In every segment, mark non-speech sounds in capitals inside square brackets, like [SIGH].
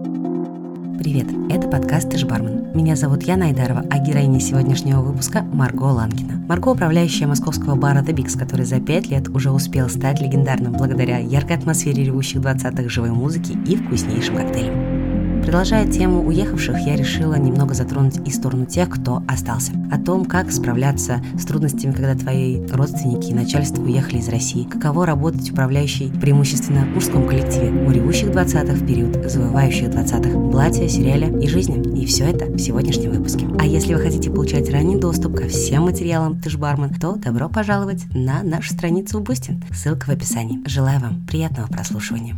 Привет, это подкаст «Ты ж бармен». Меня зовут Яна Айдарова, а героиня сегодняшнего выпуска – Марго Ланкина. Марго – управляющая московского бара The Bix, который за пять лет уже успел стать легендарным благодаря яркой атмосфере ревущих 20-х живой музыки и вкуснейшим коктейлям. Продолжая тему уехавших, я решила немного затронуть и сторону тех, кто остался. О том, как справляться с трудностями, когда твои родственники и начальство уехали из России. Каково работать управляющей преимущественно в мужском коллективе у ревущих 20-х в период завывающих 20-х. Платья, сериале и жизни. И все это в сегодняшнем выпуске. А если вы хотите получать ранний доступ ко всем материалам «Ты ж бармен», то добро пожаловать на нашу страницу в Boosty. Ссылка в описании. Желаю вам приятного прослушивания.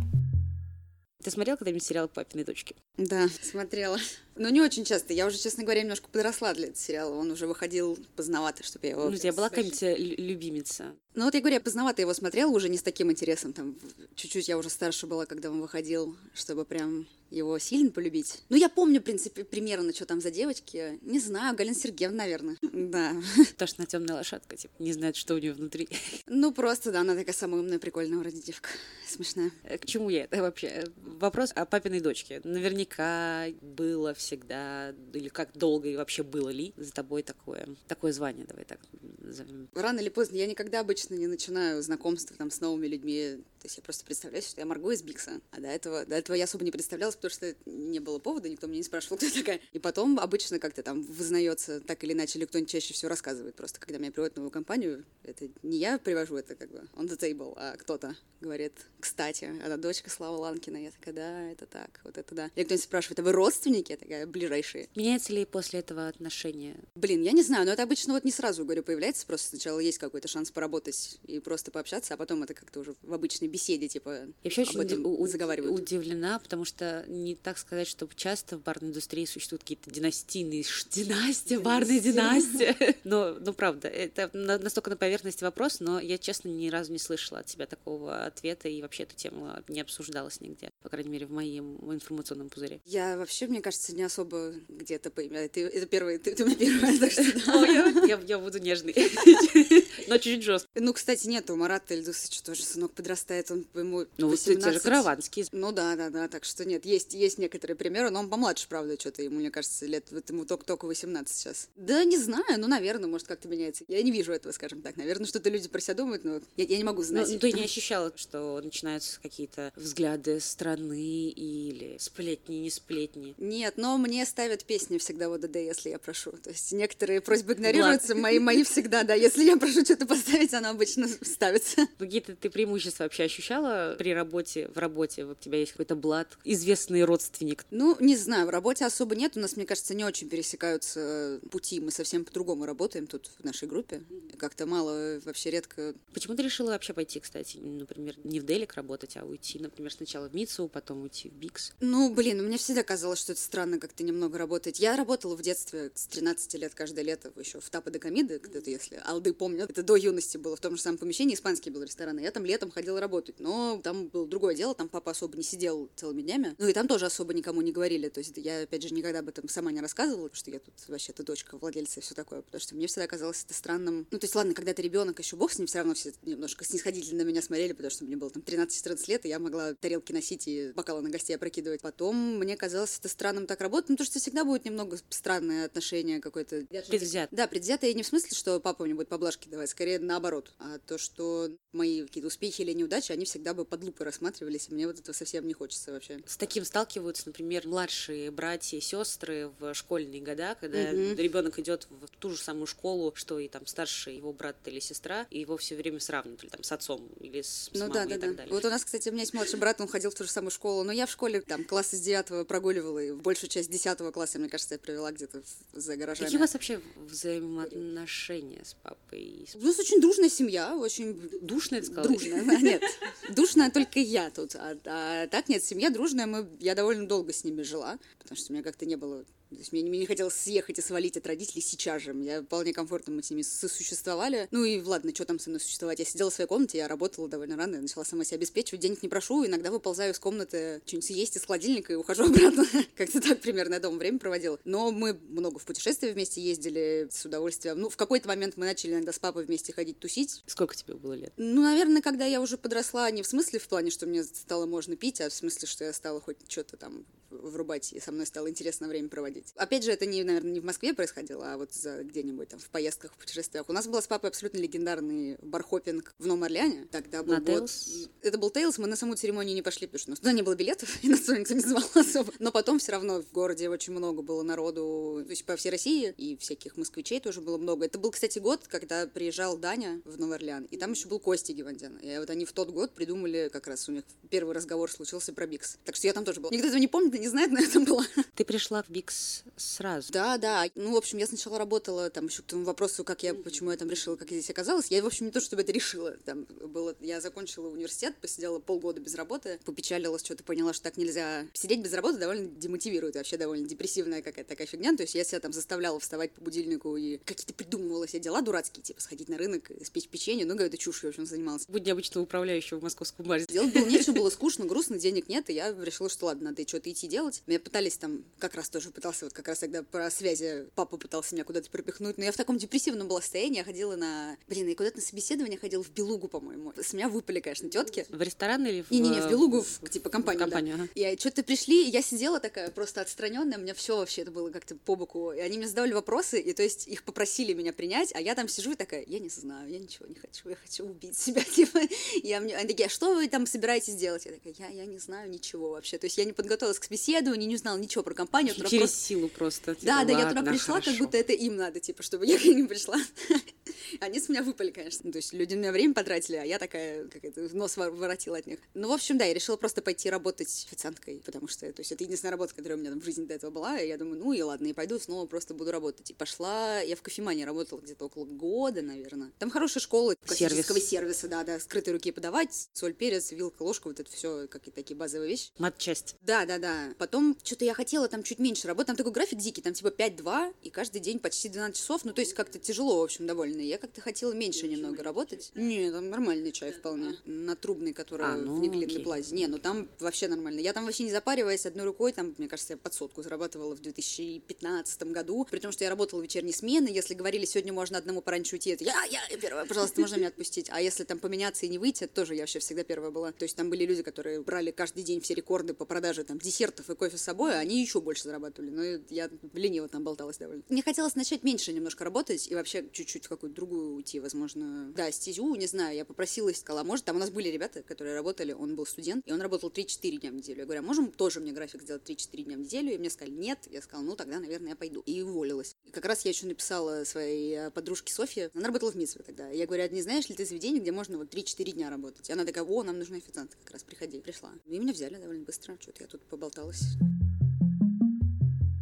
Ты смотрел когда-нибудь сериал «Папины дочки»? Да, смотрела. Но не очень часто. Я уже, честно говоря, немножко подросла для этого сериала. Он уже выходил поздновато, чтобы я его... Ну, у тебя была какая-нибудь э, любимица? Ну, вот я говорю, я поздновато его смотрела, уже не с таким интересом. Там чуть-чуть я уже старше была, когда он выходил, чтобы прям его сильно полюбить. Ну, я помню, в принципе, примерно, что там за девочки. Не знаю, Галина Сергеевна, наверное. Да. То, что она темная лошадка, типа, не знает, что у нее внутри. Ну, просто, да, она такая самая умная, прикольная вроде девка. Смешная. Э, к чему я это вообще? Вопрос о папиной дочке. Наверняка было всегда, или как долго и вообще было ли за тобой такое, такое звание, давай так назовем. Рано или поздно я никогда обычно не начинаю знакомство там с новыми людьми. То есть я просто представляю, что я Марго из Бикса. А до этого, до этого я особо не представлялась, потому что не было повода, никто меня не спрашивал, [LAUGHS] кто я такая. И потом обычно как-то там вызнается так или иначе, или кто-нибудь чаще всего рассказывает. Просто когда меня приводят в новую компанию, это не я привожу, это как бы on the table, а кто-то говорит, кстати, она дочка Слава Ланкина. Я такая, да, это так, вот это да. Или кто-нибудь спрашивает, а вы родственники? Я такая, ближайшие. Меняется ли после этого отношение? Блин, я не знаю, но это обычно вот не сразу, говорю, появляется, просто сначала есть какой-то шанс поработать и просто пообщаться, а потом это как-то уже в обычной беседе, типа, Я вообще очень этом заговаривают. удивлена, потому что не так сказать, что часто в барной индустрии существуют какие-то династийные династия, барная династия. Но, ну, правда, это на- настолько на поверхности вопрос, но я, честно, ни разу не слышала от тебя такого ответа, и вообще эту тему не обсуждалась нигде, по крайней мере, в моем информационном пузыре. Я вообще, мне кажется, не особо где-то поимела. Ты, это первый, ты, ты у меня первая, так что да. Я, я- буду нежный, [LAUGHS] но чуть-чуть жестко. Ну, кстати, нет, у Марата Ильдусовича тоже сынок подрастает, он ему Ну, вот те же 18. караванские. Ну да, да, да, так что нет, есть, есть некоторые примеры, но он помладше, правда, что-то ему, мне кажется, лет, вот ему только-только 18 сейчас. Да не знаю, ну, наверное, может, как-то меняется. Я не вижу этого, скажем так. Наверное, что-то люди про себя думают, но я, я не могу Ну, знать. ну, ты не ощущала, что начинаются какие-то взгляды страны или сплетни, не сплетни? Нет, но мне ставят песни всегда в ОДД, если я прошу. То есть некоторые просьбы игнорируются, мои, мои всегда, да. Если я прошу что-то поставить, она обычно ставится. Какие-то ты преимущества вообще ощущала при работе, в работе? Вот у тебя есть какой-то блат, известный родственник. Ну, не знаю, в работе особо нет. У нас, мне кажется, не очень пересекаются э, пути. Мы совсем по-другому работаем тут в нашей группе. Как-то мало, вообще редко. Почему ты решила вообще пойти, кстати, например, не в Делик работать, а уйти, например, сначала в Митсу, потом уйти в Бикс? Ну, блин, мне всегда казалось, что это странно как-то немного работать. Я работала в детстве с 13 лет каждое лето еще в Тапа де Комиды, когда-то, если алды помнят. Это до юности было в том же самом помещении, испанский был ресторан. и Я там летом ходила работать, но там было другое дело, там папа особо не сидел целыми днями. Ну и там тоже особо никому не говорили. То есть я, опять же, никогда об этом сама не рассказывала, потому что я тут вообще-то дочка владельца и все такое, потому что мне всегда казалось это странным. Ну, то есть, ладно, когда ты ребенок, еще бог с ним, все равно все немножко снисходительно на меня смотрели, потому что мне было там 13-14 лет, и я могла тарелки носить и бокалы на гостей опрокидывать. Потом мне казалось это странным так работать, ну, потому что всегда будет немного странное отношение какое-то. Предвзят. Да, предвзятое не в смысле, что папа мне будет поблажки давать, скорее наоборот. А то, что мои какие-то успехи или неудачи, они всегда бы под лупой рассматривались, и мне вот этого совсем не хочется вообще. С таким сталкиваются, например, младшие братья и сестры в школьные года, когда Мгм. ребенок идет в ту же самую школу, что и там старший его брат или сестра, и его все время сравнивают или там с отцом или с, с Ну мамой да, и да, так да. далее. Вот у нас, кстати, у меня есть младший брат, он ходил в ту же самую школу, но я в школе там класс из девятого прогуливала, и большую часть десятого класса, мне кажется, я провела где-то за гаражами. Какие у вас вообще взаимоотношения с папой? и У нас очень дружная семья, очень Душная, ты сказала? дружная. Нет, душная только я тут. А, а так нет, семья дружная. Мы, я довольно долго с ними жила, потому что у меня как-то не было То есть мне, мне не хотелось съехать и свалить от родителей сейчас же. Я вполне комфортно мы с ними сосуществовали. Ну и ладно, что там со мной существовать? Я сидела в своей комнате, я работала довольно рано, я начала сама себя обеспечивать, денег не прошу, иногда выползаю из комнаты, что-нибудь съесть из холодильника и ухожу [LAUGHS] обратно. Как-то так примерно я дома время проводила. Но мы много в путешествия вместе ездили с удовольствием. Ну, в какой-то момент мы начали иногда с папой вместе ходить тусить. Сколько тебе было лет? Ну, наверное, когда я уже подросла, не в смысле в плане, что мне стало можно пить, а в смысле, что я стала хоть что-то там врубать, и со мной стало интересно время проводить. Опять же, это, не, наверное, не в Москве происходило, а вот за где-нибудь там в поездках, в путешествиях. У нас был с папой абсолютно легендарный bar hopping в Новом Орлеане. Тогда был на год... Tales? Это был Tales, мы на саму церемонию не пошли, потому что у нас туда не было билетов, [LAUGHS] и нас туда никто не звал [LAUGHS] особо. Но потом все равно в городе очень много было народу, то есть по всей России, и всяких москвичей тоже было много. Это был, кстати, год, когда приезжал Даня в Новый Орлеан, и там еще был Костя Гевандян. И вот они в тот год придумали, как раз у них первый разговор случился про Бикс. Так что я там тоже была. Никто этого не помнит не знает, но я там была. Ты пришла в Бикс сразу. Да, да. Ну, в общем, я сначала работала, там еще к тому вопросу, как я, почему я там решила, как я здесь оказалась. Я, в общем, не то, чтобы это решила. Там было, я закончила университет, посидела полгода без работы, попечалилась, что-то поняла, что так нельзя. Сидеть без работы довольно демотивирует, вообще довольно депрессивная какая-то такая фигня. То есть я себя там заставляла вставать по будильнику и какие-то придумывала себе дела дурацкие, типа сходить на рынок, спечь печенье, ну, какая-то чушь, в общем, занималась. Будь необычного управляющего в московском баре. Делать было нечего, было скучно, грустно, денег нет, и я решила, что ладно, надо что-то идти делать. Меня пытались там, как раз тоже пытался, вот как раз тогда про связи, папа пытался меня куда-то пропихнуть, но я в таком депрессивном была состоянии, я ходила на, блин, я куда-то на собеседование ходила в Белугу, по-моему. С меня выпали, конечно, тетки. В ресторан или в... Не-не-не, в Белугу, в, типа, компанию, в компанию да. ага. И что-то пришли, и я сидела такая просто отстраненная, у меня все вообще это было как-то по боку. И они мне задавали вопросы, и то есть их попросили меня принять, а я там сижу и такая, я не знаю, я ничего не хочу, я хочу убить себя, [LAUGHS] типа. Я мне, они такие, а что вы там собираетесь делать? Я такая, я, я не знаю ничего вообще. То есть я не подготовилась к собеседованию, не знала ничего про компанию. Через просто... силу просто. Типа, Да, да, я туда пришла, хорошо. как будто это им надо, типа, чтобы я к ним пришла. [LAUGHS] Они с меня выпали, конечно. Ну, То есть люди на меня время потратили, а я такая, как это, нос вор- воротила от них. Ну, в общем, да, я решила просто пойти работать официанткой, потому что, то есть, это единственная работа, которая у меня там в жизни до этого была, и я думаю, ну и ладно, и пойду снова просто буду работать. И пошла, я в кофемане работала где-то около года, наверное. Там хорошая школа классического сервиса, да, да, скрытой руки подавать, соль, перец, вилка, ложка, вот это все, какие-то такие базовые вещи. Матчасть. Да, да, да. Потом что-то я хотела там чуть меньше работать. Там такой график дикий, там типа 5-2, и каждый день почти 12 часов. Ну, то есть как-то тяжело, в общем, довольно. Я как-то хотела меньше немного работать. Не, там нормальный чай вполне. На трубный, который А, ну, в окей. плазе. Не, ну там вообще нормально. Я там вообще не запариваясь одной рукой, там, мне кажется, я под сотку зарабатывала в 2015 году. При том, что я работала в вечерней смены. Если говорили, сегодня можно одному пораньше уйти, это я, я, я первая, пожалуйста, можно меня отпустить. А если там поменяться и не выйти, тоже я вообще всегда первая была. То есть там были люди, которые брали каждый день все рекорды по продаже там десертов и кофе с собой, они еще больше зарабатывали. Но я лениво там болталась довольно. Мне хотелось начать меньше немножко работать и вообще чуть-чуть в какую-то другую уйти, возможно. Да, стезю, не знаю, я попросилась, сказала, «А может, там у нас были ребята, которые работали, он был студент, и он работал 3-4 дня в неделю. Я говорю, а можем тоже мне график сделать 3-4 дня в неделю? И мне сказали, нет. Я сказала, ну тогда, наверное, я пойду. И уволилась. И как раз я еще написала своей э, подружке Софье, она работала в Митсве тогда. Я говорю, а не знаешь ли ты заведение, где можно вот 3-4 дня работать? И она такая, о, нам нужна официантка, как раз приходи. Пришла. И меня взяли довольно быстро, что-то я тут Coast.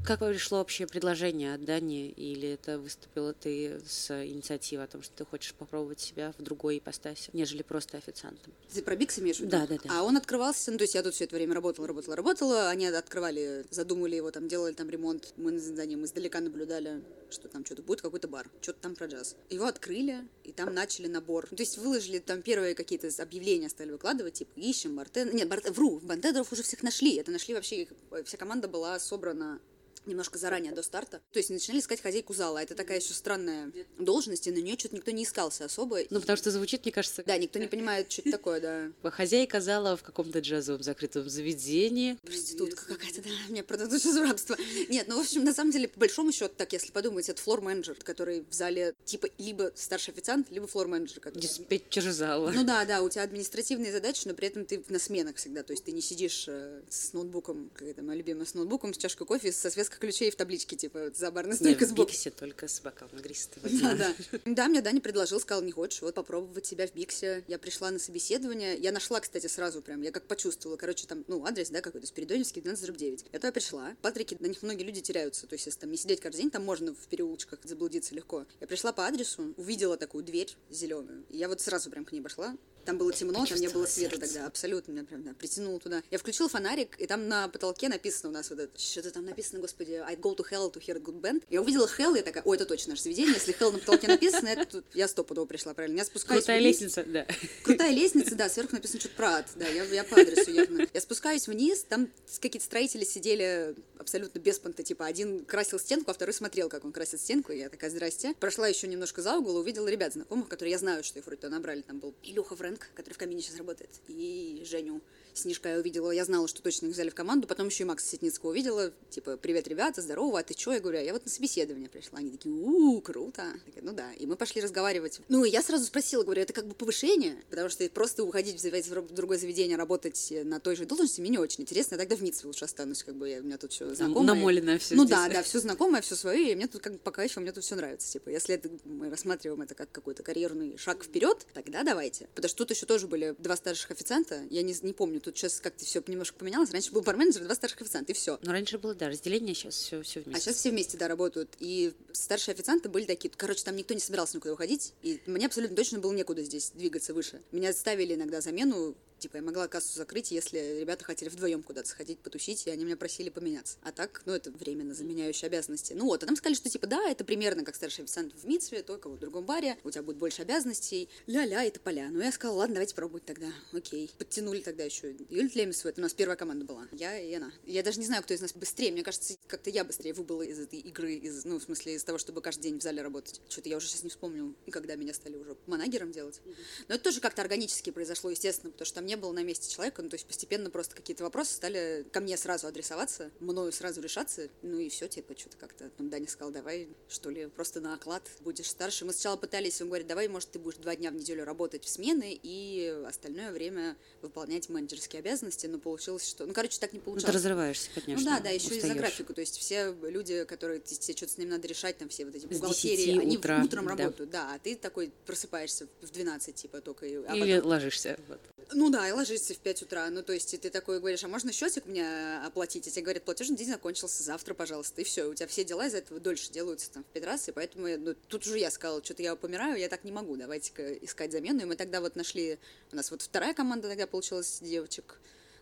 Как пришло общее предложение от Дани, или это выступила ты с инициативой о том, что ты хочешь попробовать себя в другой ипостаси, нежели просто официантом? Ты про Бикс имеешь в виду? Да, да, да. А он открывался, ну, то есть я тут все это время работала, работала, работала, они открывали, задумали его, там, делали там ремонт, мы за ним издалека наблюдали, что там что-то будет, какой-то бар, что-то там про джаз. Его открыли, и там начали набор. Ну, То есть выложили там первые какие-то объявления стали выкладывать, типа, ищем бартен... Нет, бар... вру, бартендеров уже всех нашли, это нашли вообще, вся команда была собрана немножко заранее до старта. То есть начинали искать хозяйку зала. Это такая еще странная должность, и на нее что-то никто не искался особо. Ну, потому что звучит, мне кажется, Да, никто не понимает, что это [LAUGHS] такое, да. хозяйка зала в каком-то джазовом закрытом заведении. Проститутка какая-то, да, [LAUGHS] меня продадут из рабства. Нет, ну, в общем, на самом деле, по большому счету, так, если подумать, это флор-менеджер, который в зале, типа, либо старший официант, либо флор-менеджер. который- Диспетчер зала. Ну да, да, у тебя административные задачи, но при этом ты на сменах всегда. То есть ты не сидишь э, с ноутбуком, как это моя любимая, с ноутбуком, с чашкой кофе, со связкой ключей в табличке, типа, за барной стойкой в сбоку. Биксе только с бокалом [LAUGHS] игристого Да, да. Да, мне Даня предложил, сказал, не хочешь, вот попробовать себя в Биксе. Я пришла на собеседование. Я нашла, кстати, сразу прям, я как почувствовала, короче, там, ну, адрес, да, какой-то, Спиридоневский, 12 9. Я пришла. Патрики, на них многие люди теряются. То есть, если там не сидеть каждый день, там можно в переулочках заблудиться легко. Я пришла по адресу, увидела такую дверь зеленую. И я вот сразу прям к ней пошла. Там было темно, там не было света сердце. тогда, абсолютно меня прям да, притянуло туда. Я включила фонарик, и там на потолке написано у нас вот это, что-то там написано, господи, I go to hell to hear a good band. Я увидела hell, я такая, о, это точно наше заведение, если hell на потолке написано, это я стопудово пришла, правильно. Я спускаюсь Крутая вниз. лестница, да. Крутая лестница, да, сверху написано что-то про ад, да, я, я по адресу явно. Я спускаюсь вниз, там какие-то строители сидели абсолютно без понта, типа один красил стенку, а второй смотрел, как он красит стенку, и я такая, здрасте. Прошла еще немножко за угол, увидела ребят знакомых, которые я знаю, что их вроде набрали, там был Илюха Фрэнк, который в камине сейчас работает, и Женю Снежка я увидела, я знала, что точно их взяли в команду, потом еще и Макса Сетницкого увидела, типа, привет, ребята, здорово, а ты что? Я говорю, «А я вот на собеседование пришла. Они такие, у круто. Такая, ну да. И мы пошли разговаривать. Ну, и я сразу спросила, говорю, это как бы повышение? Потому что просто уходить в другое заведение, работать на той же должности, мне не очень интересно. Я тогда в НИЦ лучше останусь, как бы я, у меня тут все знакомое. Намоленное все Ну здесь. да, да, все знакомое, все свое, и мне тут как бы пока еще мне тут все нравится. Типа, если это, мы рассматриваем это как какой-то карьерный шаг вперед, тогда давайте. Потому что тут еще тоже были два старших официанта. Я не, не помню, тут сейчас как-то все немножко поменялось. Раньше был барменджер, два старших официанта, и все. Но раньше было, да, разделение, сейчас все, все вместе. А сейчас все вместе, да, работают. И старшие официанты были такие, короче, там никто не собирался никуда уходить, и мне абсолютно точно было некуда здесь двигаться выше. Меня ставили иногда замену Типа я могла кассу закрыть, если ребята хотели вдвоем куда-то сходить, потусить, и они меня просили поменяться. А так, ну, это временно заменяющие обязанности. Ну вот, а там сказали, что типа, да, это примерно как старший официант в Митсве, только в другом баре, у тебя будет больше обязанностей. Ля-ля, это поля. Ну, я сказала, ладно, давайте пробовать тогда. Окей. Подтянули тогда еще Юль Тлемису, это у нас первая команда была. Я и она. Я даже не знаю, кто из нас быстрее. Мне кажется, как-то я быстрее выбыла из этой игры, из, ну, в смысле, из того, чтобы каждый день в зале работать. Что-то я уже сейчас не вспомню, когда меня стали уже манагером делать. Но это тоже как-то органически произошло, естественно, потому что там не было на месте человека, ну, то есть постепенно просто какие-то вопросы стали ко мне сразу адресоваться, мною сразу решаться, ну и все, типа, что-то как-то, там Даня сказал, давай, что ли, просто на оклад будешь старше. Мы сначала пытались, он говорит, давай, может, ты будешь два дня в неделю работать в смены и остальное время выполнять менеджерские обязанности, но получилось, что, ну, короче, так не получалось. Ну, ты разрываешься, конечно. Ну да, да, еще из-за графика, то есть все люди, которые, тебе что-то с ним надо решать, там все вот эти бухгалтерии, они утра, утром да. работают, да, а ты такой просыпаешься в 12, типа, только. А Или потом... ложишься. Вот. Ну да, и ложишься в 5 утра. Ну, то есть ты такой говоришь, а можно счетик мне оплатить? И тебе говорят, платежный день закончился, завтра, пожалуйста. И все, у тебя все дела из-за этого дольше делаются там в 5 раз, и поэтому ну, тут уже я сказала, что-то я помираю, я так не могу, давайте-ка искать замену. И мы тогда вот нашли, у нас вот вторая команда тогда получилась девочек,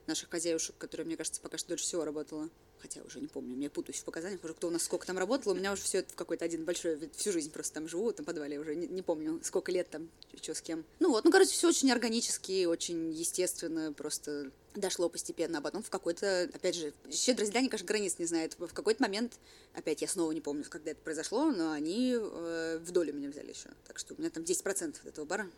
наших хозяюшек, которая, мне кажется, пока что дольше всего работала хотя уже не помню, я путаюсь в показаниях, уже кто у нас сколько там работал, у меня уже все это в какой-то один большой, всю жизнь просто там живу, этом подвале, уже не, не помню, сколько лет там, что с кем. Ну вот, ну, короче, все очень органически, очень естественно, просто дошло постепенно, а потом в какой-то, опять же, щедрость Дани, конечно, границ не знает, в какой-то момент, опять я снова не помню, когда это произошло, но они э, в долю меня взяли еще, так что у меня там 10% этого бара.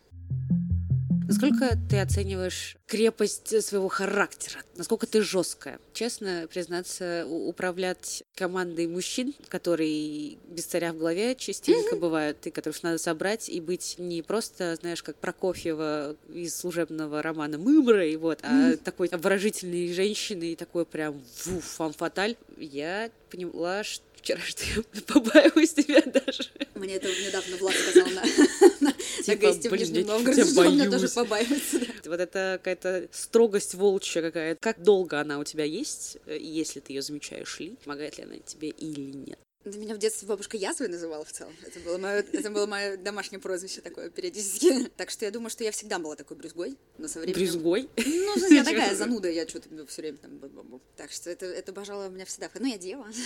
Насколько ты оцениваешь крепость своего характера? Насколько ты жесткая? Честно признаться, управлять командой мужчин, которые без царя в голове частенько бывают, и которых надо собрать и быть не просто, знаешь, как Прокофьева из служебного романа Мымра, и вот, а такой обворожительной женщины и такой прям фу, фан-фаталь. Я поняла, что вчера, [LAUGHS] что я побаиваюсь тебя даже. Мне это недавно Влад сказал на, [LAUGHS] на, типа, на гости в Нижнем Новгороде, что он меня тоже побаивается. Да. Вот это какая-то строгость волчья какая-то. Как долго она у тебя есть, если ты ее замечаешь ли? Помогает ли она тебе или нет? Меня в детстве бабушка язвой называла в целом. Это было мое, это было мое домашнее прозвище такое периодически. [LAUGHS] Так что я думаю, что я всегда была такой брюзгой, но со временем... Брюзгой? Ну, я [LAUGHS] такая зануда, я что-то все время там... Так что это, это пожалуй, у меня всегда... Ну, я дева. [LAUGHS]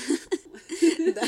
Да,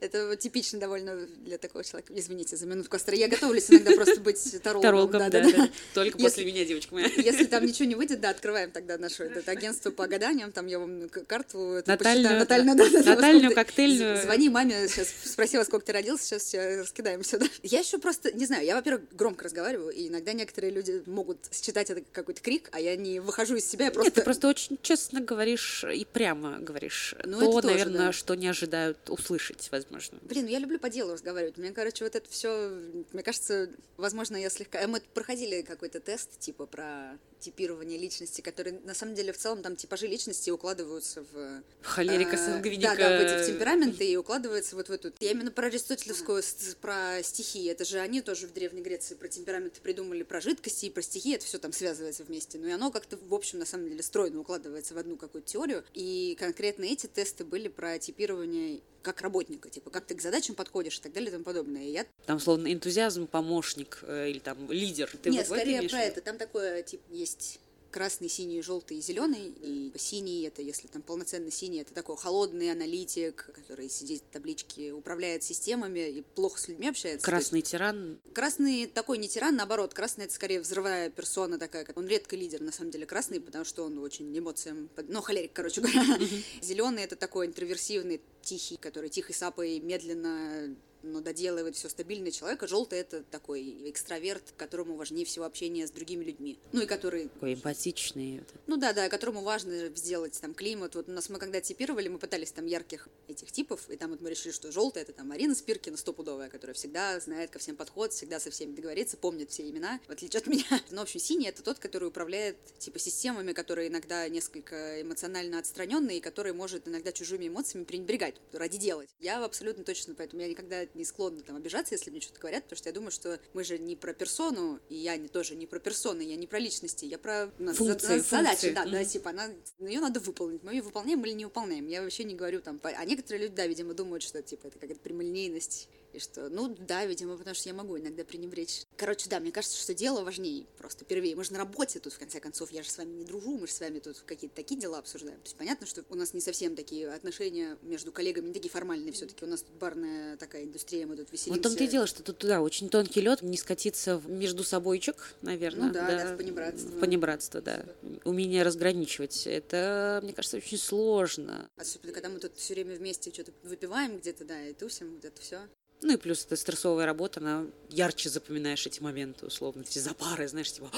это типично довольно для такого человека. Извините за минутку остро. Я готовлюсь иногда просто быть тарологом. да, да. Только после меня, девочка моя. Если там ничего не выйдет, да, открываем тогда наше агентство по гаданиям, там я вам карту Натальную, Натальную коктейльную Звони маме, сейчас спросила, сколько ты родился, сейчас все раскидаемся, да. Я еще просто, не знаю, я, во-первых, громко разговариваю, и иногда некоторые люди могут считать это какой-то крик, а я не выхожу из себя, я просто... Нет, ты просто очень честно говоришь и прямо говоришь ну, то, тоже, наверное, да. что не ожидают услышать, возможно. Блин, ну я люблю по делу разговаривать. Мне, короче, вот это все, мне кажется, возможно, я слегка... Мы проходили какой-то тест, типа, про типирование личности, которые на самом деле в целом там типажи личности укладываются в... Холерика, сангвиника. Да, да, в эти в темпераменты и укладываются вот в эту... Я именно про аристотелевскую, про стихии. Это же они тоже в Древней Греции про темпераменты придумали, про жидкости и про стихии. Это все там связывается вместе. Ну и оно как-то, в общем, на самом деле стройно укладывается в одну какую-то теорию. И конкретно эти тесты были про типирование как работника, типа, как ты к задачам подходишь и так далее и тому подобное. И я... Там, словно, энтузиазм, помощник э, или там лидер. Ты Нет, вот скорее про это. Там такое, типа, есть красный, синий, желтый и зеленый. И синий это, если там полноценный синий, это такой холодный аналитик, который сидит в табличке, управляет системами и плохо с людьми общается. Красный тиран. Красный такой не тиран, наоборот, красный это скорее взрывая персона такая. Он редко лидер, на самом деле, красный, потому что он очень эмоциям... Ну, холерик, короче говоря. Зеленый это такой интроверсивный, тихий, который тихой сапой медленно но доделывает все стабильный человек, а желтый это такой экстраверт, которому важнее всего общение с другими людьми. Ну и который... Такой эмпатичный. Ну да, да, которому важно сделать там климат. Вот у нас мы когда типировали, мы пытались там ярких этих типов, и там вот мы решили, что желтый это там Марина Спиркина стопудовая, которая всегда знает ко всем подход, всегда со всеми договорится, помнит все имена, в отличие от меня. [LAUGHS] Но, в общем, синий это тот, который управляет типа системами, которые иногда несколько эмоционально отстраненные, и который может иногда чужими эмоциями пренебрегать ради делать. Я абсолютно точно, поэтому я никогда не склонна там обижаться, если мне что-то говорят, потому что я думаю, что мы же не про персону, и я не, тоже не про персоны, я не про личности, я про ну, функции, за, задачи, да, mm-hmm. да, типа, она, ее надо выполнить, мы ее выполняем или не выполняем, я вообще не говорю там, а некоторые люди, да, видимо, думают, что, типа, это какая-то прямолинейность, и что, ну да, видимо, потому что я могу иногда пренебречь. Короче, да, мне кажется, что дело важнее просто первее. Мы же на работе тут, в конце концов, я же с вами не дружу, мы же с вами тут какие-то такие дела обсуждаем. То есть понятно, что у нас не совсем такие отношения между коллегами, не такие формальные все-таки. У нас тут барная такая индустрия, мы тут веселимся. Вот том-то и дело, что тут, да, очень тонкий лед, не скатиться в между собойчик, наверное. Ну да, да, да в понебратство. В понебратство, да. Умение разграничивать. Это, мне кажется, очень сложно. Особенно, когда мы тут все время вместе что-то выпиваем где-то, да, и тусим, вот это все. Ну и плюс это стрессовая работа, она ярче запоминаешь эти моменты, условно, эти запары, знаешь, типа,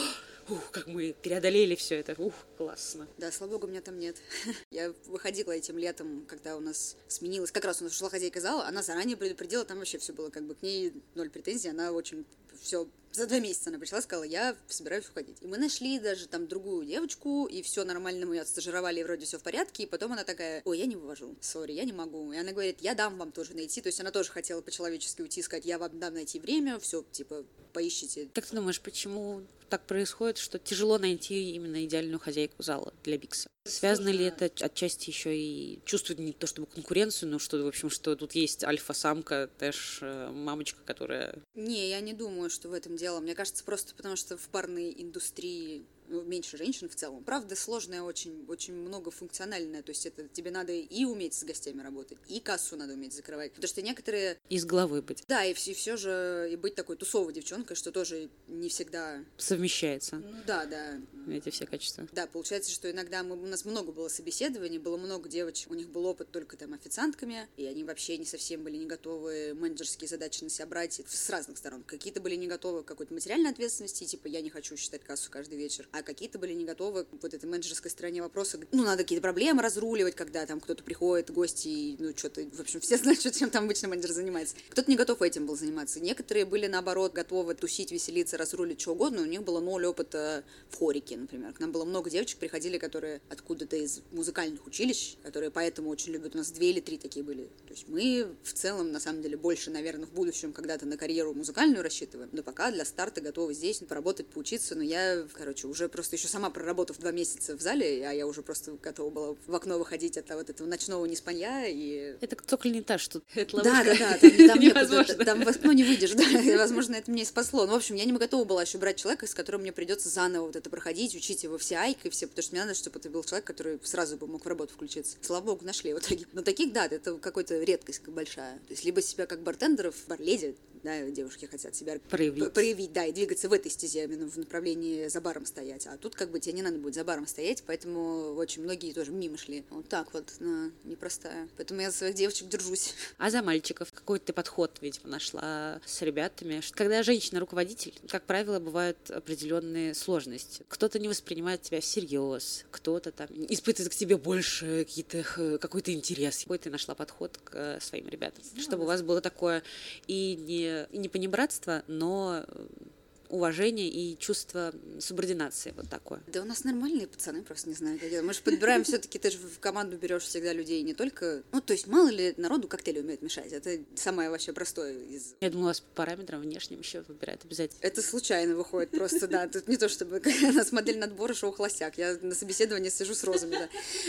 ух, как мы преодолели все это, ух, классно. Да, слава богу, меня там нет. [LAUGHS] Я выходила этим летом, когда у нас сменилась, как раз у нас ушла хозяйка зала, она заранее предупредила, там вообще все было как бы к ней ноль претензий, она очень все за два месяца она пришла, сказала, я собираюсь уходить. И мы нашли даже там другую девочку, и все нормально, мы отстажировали, и вроде все в порядке, и потом она такая, ой, я не вывожу, сори, я не могу. И она говорит, я дам вам тоже найти, то есть она тоже хотела по-человечески уйти, сказать, я вам дам найти время, все, типа, поищите. Как ты думаешь, почему так происходит, что тяжело найти именно идеальную хозяйку зала для Бикса? Связано ли это отчасти еще и чувствует не то чтобы конкуренцию, но что, в общем, что тут есть альфа-самка, тэш, э, мамочка, которая... Не, я не думаю, что в этом дело. Мне кажется, просто потому что в парной индустрии ну, меньше женщин в целом. Правда, сложная очень, очень многофункциональная, то есть это тебе надо и уметь с гостями работать, и кассу надо уметь закрывать, потому что некоторые... Из головы быть. Да, и все, и все же и быть такой тусовой девчонкой, что тоже не всегда... Совмещается. Ну, да, да. Эти все качества. Да, получается, что иногда мы, у нас много было собеседований, было много девочек, у них был опыт только там официантками, и они вообще не совсем были не готовы менеджерские задачи на себя брать с разных сторон. Какие-то были не готовы к какой-то материальной ответственности, типа я не хочу считать кассу каждый вечер, а какие-то были не готовы к вот этой менеджерской стороне вопроса. Ну, надо какие-то проблемы разруливать, когда там кто-то приходит, гости, и, ну, что-то, в общем, все [LAUGHS] знают, чем там обычно менеджер занимается. Кто-то не готов этим был заниматься. Некоторые были, наоборот, готовы тусить, веселиться, разрулить что угодно, у них было ноль опыта в хорике, например. К нам было много девочек, приходили, которые откуда-то из музыкальных училищ, которые поэтому очень любят. У нас две или три такие были. То есть мы в целом, на самом деле, больше, наверное, в будущем когда-то на карьеру музыкальную рассчитываем, но пока для старта готовы здесь поработать, поучиться, но я, короче, уже просто еще сама проработав два месяца в зале, а я уже просто готова была в окно выходить от вот этого ночного неспанья и... Это цокольный этаж, что [LAUGHS] это Да, да, да, там, там невозможно. Там в окно не выйдешь, да, возможно, это меня и спасло. Ну, в общем, я не готова была еще брать человека, с которым мне придется заново вот это проходить, учить его все айк и все, потому что мне надо, чтобы это был человек, который сразу бы мог в работу включиться. Слава богу, нашли в итоге. Но таких, да, это какая-то редкость большая. То есть либо себя как бартендеров, барледи, да, девушки хотят себя проявить. проявить, да, и двигаться в этой стезе, именно в направлении за баром стоять. А тут как бы тебе не надо будет за баром стоять, поэтому очень многие тоже мимо шли. Вот так вот, на, непростая. Поэтому я за своих девочек держусь. А за мальчиков какой ты подход, видимо, нашла с ребятами? Когда женщина-руководитель, как правило, бывают определенные сложности. Кто-то не воспринимает тебя всерьез, кто-то там испытывает к тебе больше какие-то, какой-то интерес. Какой ты нашла подход к своим ребятам? Ну, чтобы у вас было такое и не и не понебратство, но уважение и чувство субординации вот такое. Да у нас нормальные пацаны, просто не знаю, как это. Мы же подбираем все-таки, ты же в команду берешь всегда людей не только... Ну, то есть мало ли народу коктейли умеют мешать. Это самое вообще простое из... Я думала, у вас по параметрам внешним еще выбирают обязательно. Это случайно выходит просто, да. Тут не то, чтобы [LAUGHS] у нас модель надбора шоу «Холостяк». Я на собеседовании сижу с розами, да.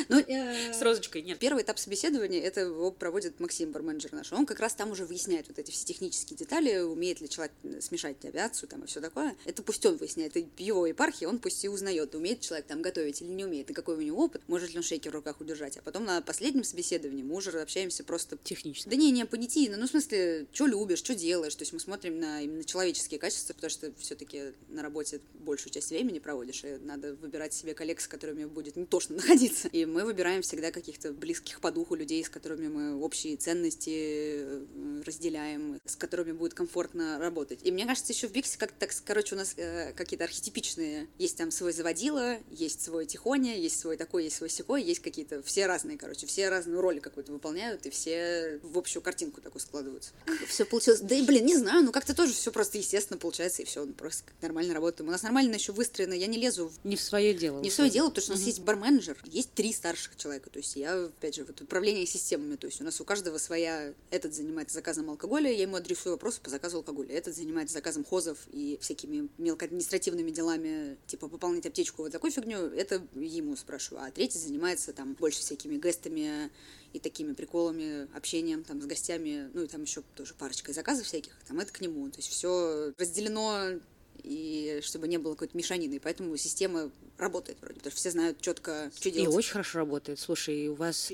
Но, э, с розочкой, нет. Первый этап собеседования, это его проводит Максим, барменджер наш. Он как раз там уже выясняет вот эти все технические детали, умеет ли человек смешать авиацию там и все такое такое, это пусть он выясняет. Это его епархия, он пусть и узнает, умеет человек там готовить или не умеет, и какой у него опыт, может ли он шейкер в руках удержать. А потом на последнем собеседовании мы уже общаемся просто... Технически. Да не, не понятийно, ну, в смысле, что любишь, что делаешь, то есть мы смотрим на именно человеческие качества, потому что все-таки на работе большую часть времени проводишь, и надо выбирать себе коллег, с которыми будет не тошно [LAUGHS] находиться. И мы выбираем всегда каких-то близких по духу людей, с которыми мы общие ценности э, разделяем, с которыми будет комфортно работать. И мне кажется, еще в Биксе как-то так, короче, у нас э, какие-то архетипичные. Есть там свой заводила, есть свой тихоня, есть свой такой, есть свой секой, есть какие-то все разные, короче, все разную роли какую-то выполняют, и все в общую картинку такую складываются. [LAUGHS] Все получилось. Да и, блин, не знаю, ну как-то тоже все просто естественно получается, и все, ну, просто нормально работаем. У нас нормально еще выстроено, я не лезу в Не в свое дело. не в свое дело, потому что у нас есть барменеджер, есть три старших человека. То есть я, опять же, вот управление системами. То есть у нас у каждого своя... Этот занимается заказом алкоголя, я ему адресую вопросы по заказу алкоголя. Этот занимается заказом хозов и всякими мелкоадминистративными делами, типа пополнить аптечку, вот такой фигню, это ему спрашиваю. А третий занимается там больше всякими гестами и такими приколами, общением там с гостями, ну и там еще тоже парочкой заказов всяких, там это к нему. То есть все разделено и чтобы не было какой-то мешанины. Поэтому система работает вроде, потому что все знают четко, что И делать. очень хорошо работает. Слушай, у вас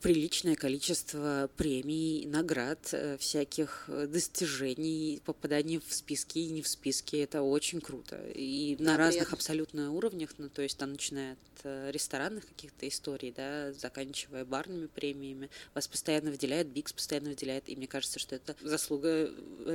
приличное количество премий, наград, э, всяких э, достижений, попаданий в списки и не в списки. Это очень круто. И Да, на разных приятно. абсолютно уровнях, ну, то есть там начиная от э, ресторанных каких-то историй, да, заканчивая барными премиями. Вас постоянно выделяют, Бикс постоянно выделяет, и мне кажется, что это заслуга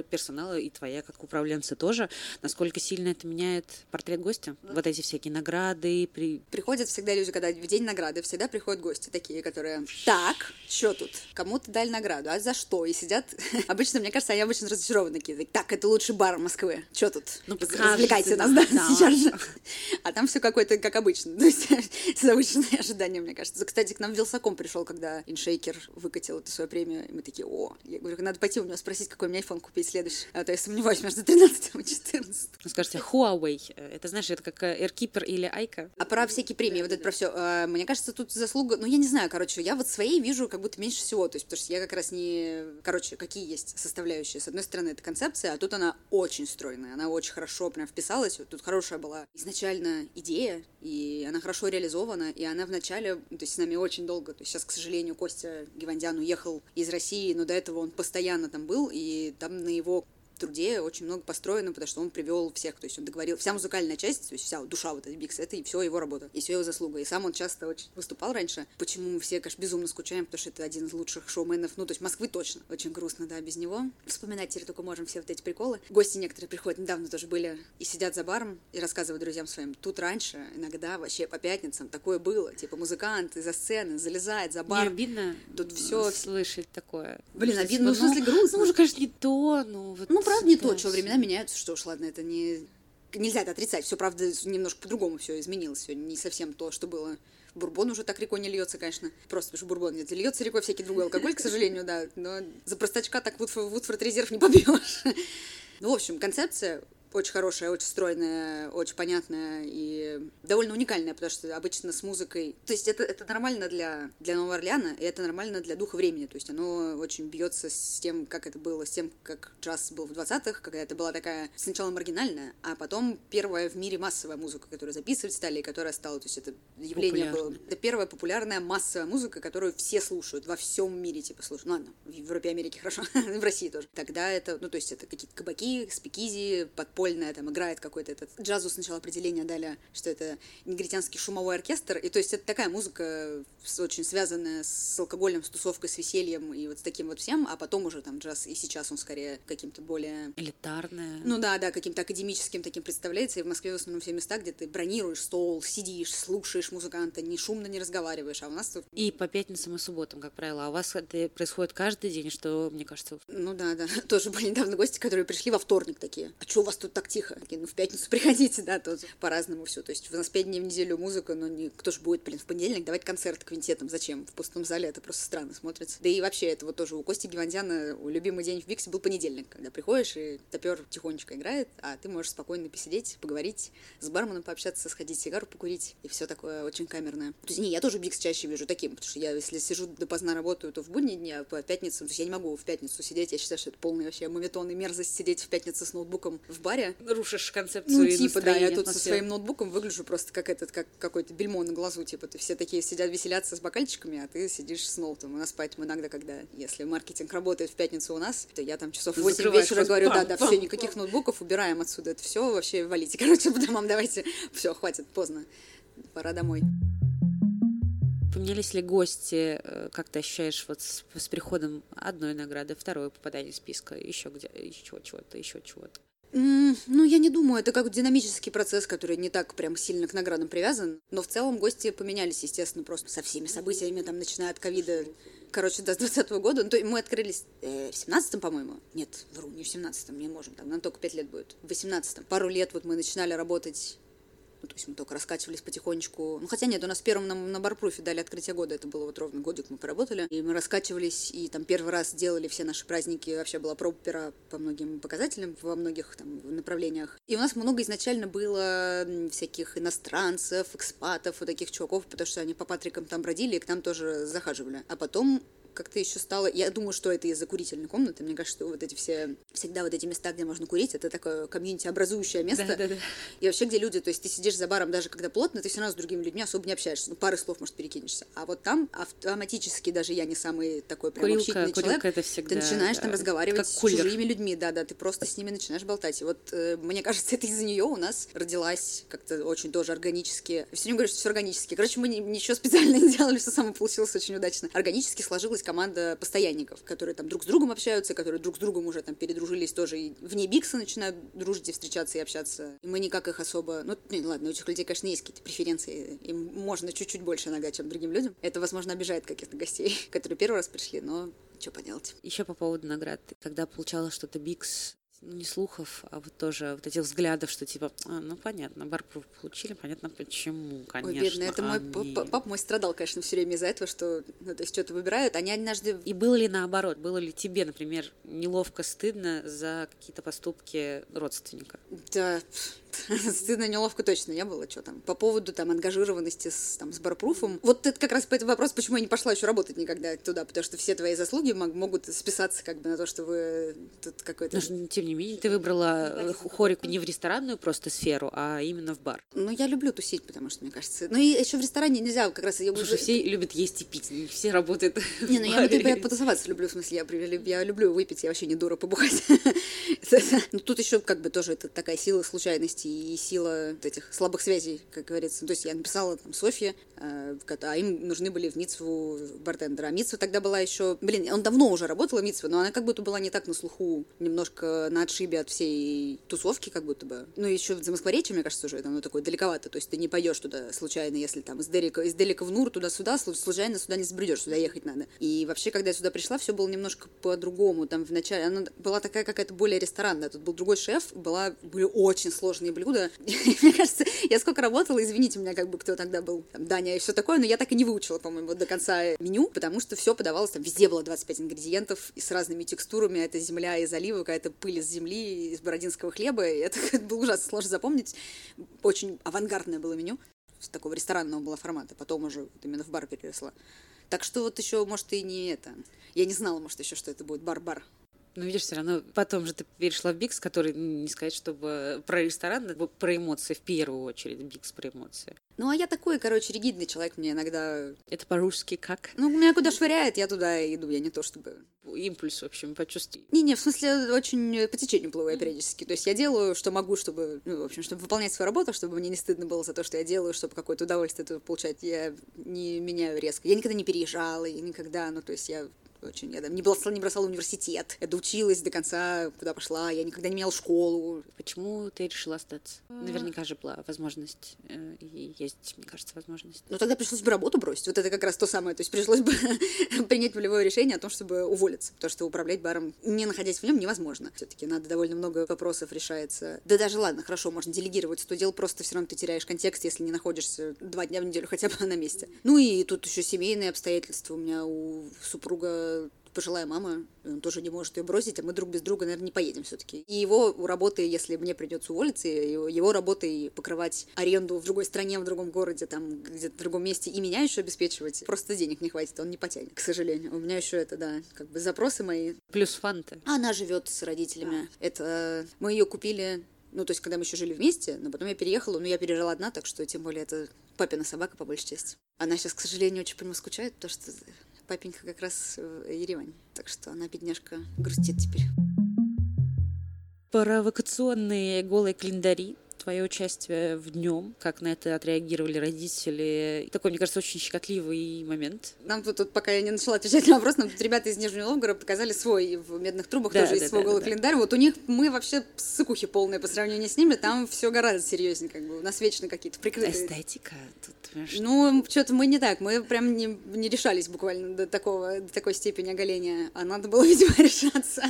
персонала и твоя как управленца тоже. Насколько сильно это меняет портрет гостя? Вот эти всякие награды, при... Приходят всегда люди, когда в день награды, всегда приходят гости такие, которые так, что тут? Кому-то дали награду, а за что? И сидят, [LAUGHS] обычно, мне кажется, они обычно разочарованы такие, так, это лучший бар Москвы, что тут? Ну, Развлекайте нас, да, да. сейчас же. А там все какое-то, как обычно, [LAUGHS] то есть завышенные ожидания, мне кажется. Кстати, к нам Вилсаком пришел, когда Иншейкер выкатил эту свою премию, и мы такие, о, я говорю, надо пойти у него спросить, какой мне iPhone купить следующий. А то я сомневаюсь между 13 и 14. Ну, скажите, Huawei, э, это, знаешь, это как э, AirKeeper или Айка? А про всякие премии, вот это про все. Мне кажется, тут заслуга, ну я не знаю, короче, я вот своей вижу как будто меньше всего, то есть потому что я как раз не, короче, какие есть составляющие. С одной стороны, это концепция, а тут она очень стройная, она очень хорошо прям вписалась, вот тут хорошая была изначально идея, и она хорошо реализована, и она вначале, то есть с нами очень долго, то есть сейчас, к сожалению, Костя Гивандян уехал из России, но до этого он постоянно там был, и там на его труде очень много построено, потому что он привел всех, то есть он договорил, вся музыкальная часть, то есть вся душа вот этой Бикс, это и все его работа, и все его заслуга. И сам он часто очень выступал раньше. Почему мы все, конечно, безумно скучаем, потому что это один из лучших шоуменов, ну, то есть Москвы точно. Очень грустно, да, без него. Вспоминать теперь только можем все вот эти приколы. Гости некоторые приходят, недавно тоже были, и сидят за баром, и рассказывают друзьям своим. Тут раньше, иногда вообще по пятницам такое было, типа музыкант из-за сцены залезает за Не бар. обидно Тут всё- слышать такое. Блин, обидно, ну, в типа, смысле, грустно. Ну, уже, конечно, не то, ну... Вот, Ну, правда, не то, что времена меняются, что уж, ладно, это не... Нельзя это отрицать, все, правда, немножко по-другому все изменилось, все не совсем то, что было. Бурбон уже так рекой не льется, конечно. Просто потому что бурбон нет. Льется рекой всякий другой алкоголь, к сожалению, да. Но за простачка так Вудфорд, Вудфорд резерв не побьешь. [LAUGHS] Ну, в общем, концепция очень хорошая, очень стройная, очень понятная и довольно уникальная, потому что обычно с музыкой... То есть это, это нормально для, для Нового Орлеана, и это нормально для духа времени. То есть оно очень бьется с тем, как это было, с тем, как джаз был в 20-х, когда это была такая сначала маргинальная, а потом первая в мире массовая музыка, которую записывать стали, и которая стала... То есть это явление было... Это первая популярная массовая музыка, которую все слушают, во всем мире, типа, слушают. Ну ладно, в Европе Америке хорошо, [LAUGHS] в России тоже. Тогда это, ну, то есть это какие-то кабаки, спикизи, подпольная, там, играет какой-то этот... Джазу сначала определение дали, что это негритянский шумовой оркестр, и то есть это такая музыка очень связанная с алкоголем, с тусовкой, с весельем и вот с таким вот всем, а потом уже там джаз, и сейчас он скорее каким-то более Элитарная. ну да, да, каким-то академическим таким представляется. И в Москве в основном все места, где ты бронируешь стол, сидишь, слушаешь музыканта, не шумно не разговариваешь. А у нас тут, И по пятницам и субботам, как правило. А у вас это происходит каждый день, что, мне кажется, ну да, да, [LAUGHS] тоже были недавно гости, которые пришли во вторник такие. А что у вас тут так тихо? Ну в пятницу [LAUGHS] приходите, да, тоже по-разному все. То есть у нас пять дней в неделю музыка, но не, кто же будет, блин, в понедельник давать концерт квинтетом? Зачем? В пустом зале это просто странно смотрится. Да и вообще, это вот тоже у Кости Гивандяна у любимый день в Биксе был понедельник, когда приходишь и топер тихонечко играет, а ты можешь спокойно посидеть, поговорить, с барменом пообщаться, сходить сигару покурить, и все такое очень камерное. То есть, не, я тоже Бикс чаще вижу таким, потому что я, если сижу допоздна работаю, то в будние дни, а по пятницам, то есть я не могу в пятницу сидеть, я считаю, что это полный вообще моветон и мерзость сидеть в пятницу с ноутбуком в баре, баре. Рушишь концепцию Ну, и типа, да, я тут со своим ноутбуком выгляжу просто как этот, как какой-то бельмо на глазу, типа, ты все такие сидят веселятся с бокальчиками, а ты сидишь с ноутом. У нас поэтому иногда, когда, если маркетинг работает в пятницу у нас, то я там часов в 8 Закрываешь вечера говорю, да, пам, да, пам, все, никаких ноутбуков, убираем отсюда это все, вообще валите, [LAUGHS] короче, по домам давайте. Все, хватит, поздно, пора домой. Поменялись ли гости, э, как ты ощущаешь вот с, с приходом одной награды, второй попадания в списка, еще где, еще чего-то, еще чего-то? Ну, я не думаю, это как динамический процесс, который не так прям сильно к наградам привязан. Но в целом гости поменялись, естественно, просто со всеми событиями, там, начиная от ковида, короче, до 20 года. Ну, то мы открылись э, в 17-м, по-моему. Нет, вру, не в 17-м, не можем, там, нам только 5 лет будет. В 18-м. Пару лет вот мы начинали работать ну, то есть мы только раскачивались потихонечку. Ну, хотя нет, у нас первым нам на барпруфе дали открытие года, это было вот ровно годик мы поработали. И мы раскачивались, и там первый раз делали все наши праздники, вообще была проба пера по многим показателям, во многих там направлениях. И у нас много изначально было всяких иностранцев, экспатов, вот таких чуваков, потому что они по Патрикам там бродили и к нам тоже захаживали. А потом как-то еще стало... Я думаю, что это из-за курительной комнаты. Мне кажется, что вот эти все... Всегда вот эти места, где можно курить, это такое комьюнити-образующее место. Да-да-да. И вообще, где люди, то есть ты сидишь за баром, даже когда плотно, ты все равно с другими людьми особо не общаешься. Ну, пары слов, может, перекинешься. А вот там автоматически, даже я не самый такой прям Курилка- общительный курилка человек, это всегда, ты начинаешь там да, разговаривать как с чужими людьми, да-да, ты просто с ними начинаешь болтать. И вот, э, мне кажется, это из-за нее у нас родилась как-то очень тоже органически. Все время говорю, что все органически. Короче, мы ни- ничего специально не делали, все само получилось очень удачно. Органически сложилась команда постоянников, которые там друг с другом общаются, которые друг с другом уже там передружились тоже и вне Бикса начинают дружить и встречаться и общаться. И мы никак их особо... Ну, не, ладно, у этих людей, конечно, есть какие-то преференции. Им можно чуть-чуть больше нога, чем другим людям. Это, возможно, обижает каких-то гостей, [LAUGHS] которые первый раз пришли, но что поделать. Еще по поводу наград. Когда получала что-то Бикс, не слухов, а вот тоже вот этих взглядов, что типа, а, ну, понятно, барпруф получили, понятно почему, конечно. Ой, бедный, это мой они. п- п- папа мой страдал, конечно, все время из-за этого, что, ну, то есть что-то выбирают, они однажды И было ли наоборот, было ли тебе, например, неловко, стыдно за какие-то поступки родственника? Да, [LAUGHS] стыдно, неловко точно не было, что там. По поводу там ангажированности с, там, с барпруфом. Вот это как раз по этому вопрос, почему я не пошла еще работать никогда туда, потому что все твои заслуги мог- могут списаться как бы на то, что вы тут какой-то... Но, ж, тем не менее, ты выбрала э, хорику не в ресторанную просто сферу, а именно в бар. Ну, я люблю тусить, потому что, мне кажется... Ну, и еще в ресторане нельзя как раз... Я Слушай, уже- все любят есть и пить, не все работают [LAUGHS] Не, ну я, баре. типа, я потусоваться люблю, в смысле, я, я люблю выпить, я вообще не дура побухать. [LAUGHS] Ну, тут еще как бы тоже это такая сила случайностей и сила этих слабых связей, как говорится. То есть я написала там Софье, э, а им нужны были в Митсву бартендера. А Митсва тогда была еще... Блин, он давно уже работала, Митсва, но она как будто была не так на слуху, немножко на отшибе от всей тусовки, как будто бы. Ну, еще в Замоскворечье, мне кажется, уже ну, такое далековато. То есть ты не пойдешь туда случайно, если там из Делика, из Делика в Нур туда-сюда, слу- случайно сюда не забредешь, сюда ехать надо. И вообще, когда я сюда пришла, все было немножко по-другому. Там вначале она была такая какая-то более ресторанная. Тут был другой шеф, была, были очень сложные блюда. [LAUGHS] Мне кажется, я сколько работала, извините меня, как бы кто тогда был, там, Даня и все такое, но я так и не выучила, по-моему, до конца меню, потому что все подавалось, там везде было 25 ингредиентов и с разными текстурами. Это земля из олива, какая-то пыль из земли, из бородинского хлеба. И это было ужасно сложно запомнить. Очень авангардное было меню. С такого ресторанного было формата. Потом уже вот именно в бар переросла. Так что вот еще, может, и не это. Я не знала, может, еще, что это будет бар-бар. Ну, видишь, все равно потом же ты перешла в Бикс, который, не сказать, чтобы про ресторан, а про эмоции в первую очередь, Бикс про эмоции. Ну, а я такой, короче, ригидный человек, мне иногда... Это по-русски как? Ну, меня куда швыряет, я туда иду, я не то чтобы... Импульс, в общем, почувствуй. Не-не, в смысле, очень по течению плыву я периодически. То есть я делаю, что могу, чтобы, ну, в общем, чтобы выполнять свою работу, чтобы мне не стыдно было за то, что я делаю, чтобы какое-то удовольствие этого получать. Я не меняю резко. Я никогда не переезжала, я никогда, ну, то есть я очень, я там не бросала, не бросала университет, я доучилась до конца, куда пошла, я никогда не меняла школу. Почему ты решила остаться? Наверняка же была возможность, э, и есть, мне кажется, возможность. Но тогда пришлось бы работу бросить. Вот это как раз то самое. То есть пришлось бы [LAUGHS] принять волевое решение о том, чтобы уволиться. Потому что управлять баром, не находясь в нем, невозможно. Все-таки надо довольно много вопросов решается. Да даже ладно, хорошо, можно делегировать сто дел, просто все равно ты теряешь контекст, если не находишься два дня в неделю хотя бы [LAUGHS] на месте. Ну и тут еще семейные обстоятельства. У меня у супруга пожилая мама, он тоже не может ее бросить, а мы друг без друга, наверное, не поедем все-таки. И его работы, если мне придется уволиться, его, его работой покрывать аренду в другой стране, в другом городе, там где-то в другом месте, и меня еще обеспечивать, просто денег не хватит, он не потянет, к сожалению. У меня еще это, да, как бы запросы мои. Плюс фанта. Она живет с родителями. Это мы ее купили Ну, то есть, когда мы еще жили вместе, но потом я переехала, но я пережила одна, так что тем более это папина собака, по большей части. Она сейчас, к сожалению, очень по нему скучает, потому что папенька как раз в Ереване. Так что она, бедняжка, грустит теперь. Провокационные голые календари твое участие в днем, как на это отреагировали родители. Такой, мне кажется, очень щекотливый момент. Нам тут, тут пока я не начала отвечать на вопрос, нам тут ребята из Нижнего Новгорода показали свой в медных трубах да, тоже да, есть свой да, голый да. календарь. Вот у них мы вообще сыкухи полные по сравнению с ними, там все гораздо серьезнее, как бы у нас вечно какие-то прикрытые. Эстетика тут. Ну, что-то мы не так, мы прям не, не решались буквально до такого, до такой степени оголения, а надо было, [LAUGHS] видимо, решаться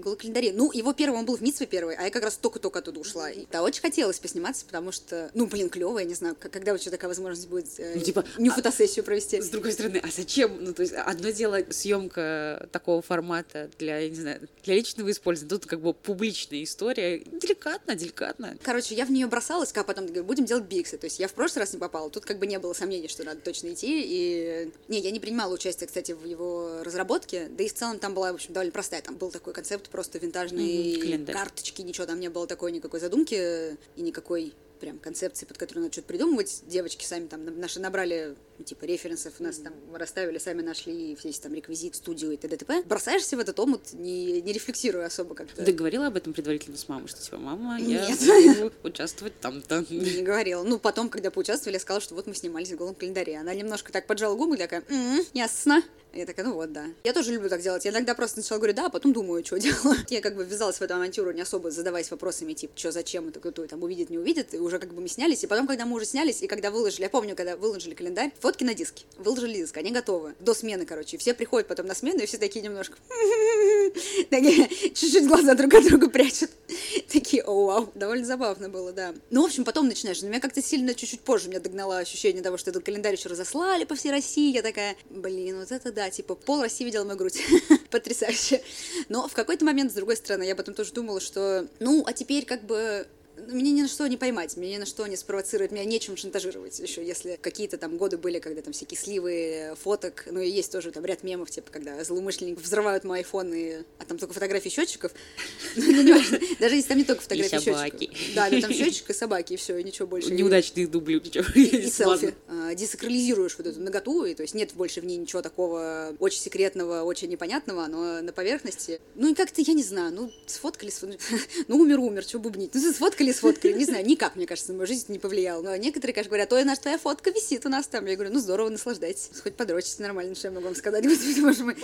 голый календаре. Ну, его первый, он был в Митсве первый, а я как раз только-только оттуда ушла. И да, очень хотелось посниматься, потому что, ну, блин, клево, я не знаю, когда вообще такая возможность будет э, ну, типа, не а, фотосессию провести. С другой стороны, а зачем? Ну, то есть, одно дело съемка такого формата для, я не знаю, для личного использования, тут как бы публичная история, деликатно, деликатно. Короче, я в нее бросалась, как потом говорю, будем делать биксы. То есть я в прошлый раз не попала, тут как бы не было сомнений, что надо точно идти. И не, я не принимала участие, кстати, в его разработке, да и в целом там была, в общем, довольно простая. Там был такой концепт просто винтажные mm-hmm, карточки, ничего там не было такой никакой задумки и никакой прям концепции, под которую надо что-то придумывать. Девочки сами там наши набрали, ну, типа, референсов, нас там расставили, сами нашли весь там реквизит, студию и т.д. Бросаешься в этот омут, не, не рефлексируя особо как-то. Ты говорила об этом предварительно с мамой, что типа, мама, я буду участвовать там-то. Не говорила. Ну, потом, когда поучаствовали, я сказала, что вот мы снимались в голом календаре. Она немножко так поджала губы, такая, м-м, ясно. Я такая, ну вот, да. Я тоже люблю так делать. Я иногда просто сначала говорю да, а потом думаю, что делать. Я как бы ввязалась в эту авантюру, не особо задаваясь вопросами, типа, что, зачем, это кто там увидит, не увидит. И уже как бы мы снялись. И потом, когда мы уже снялись, и когда выложили, я помню, когда выложили календарь, фотки на диске. Выложили диск, они готовы. До смены, короче. все приходят потом на смену, и все такие немножко... [LAUGHS] Чуть-чуть глаза друг от друга прячут. Такие, о, вау, довольно забавно было, да. Ну, в общем, потом начинаешь. Но меня как-то сильно чуть-чуть позже меня догнало ощущение того, что этот календарь еще разослали по всей России. Я такая, блин, вот это да, типа, пол России видела мою грудь. [LAUGHS] Потрясающе. Но в какой-то момент, с другой стороны, я потом тоже думала, что, ну, а теперь как бы мне ни на что не поймать, мне ни на что не спровоцировать, меня нечем шантажировать еще, если какие-то там годы были, когда там всякие сливы фоток, ну и есть тоже там ряд мемов, типа, когда злоумышленники взрывают мой iPhone, и... а там только фотографии счетчиков, [LAUGHS] ну, даже если там не только фотографии счетчиков. Да, да, там счетчик и собаки, и все, и ничего больше. Неудачные дубли. И селфи. А, десакрализируешь вот эту наготу, и то есть нет больше в ней ничего такого очень секретного, очень непонятного, но на поверхности. Ну и как-то, я не знаю, ну сфоткали, [LAUGHS] ну умер, умер, что бубнить. Ну сфоткали сфоткали, не знаю, никак, мне кажется, на мою жизнь не повлиял. Но некоторые, конечно, говорят, ой, наша твоя фотка висит у нас там. Я говорю, ну здорово, наслаждайтесь. Хоть подрочите нормально, что я могу вам сказать, [LAUGHS] господи, боже мой.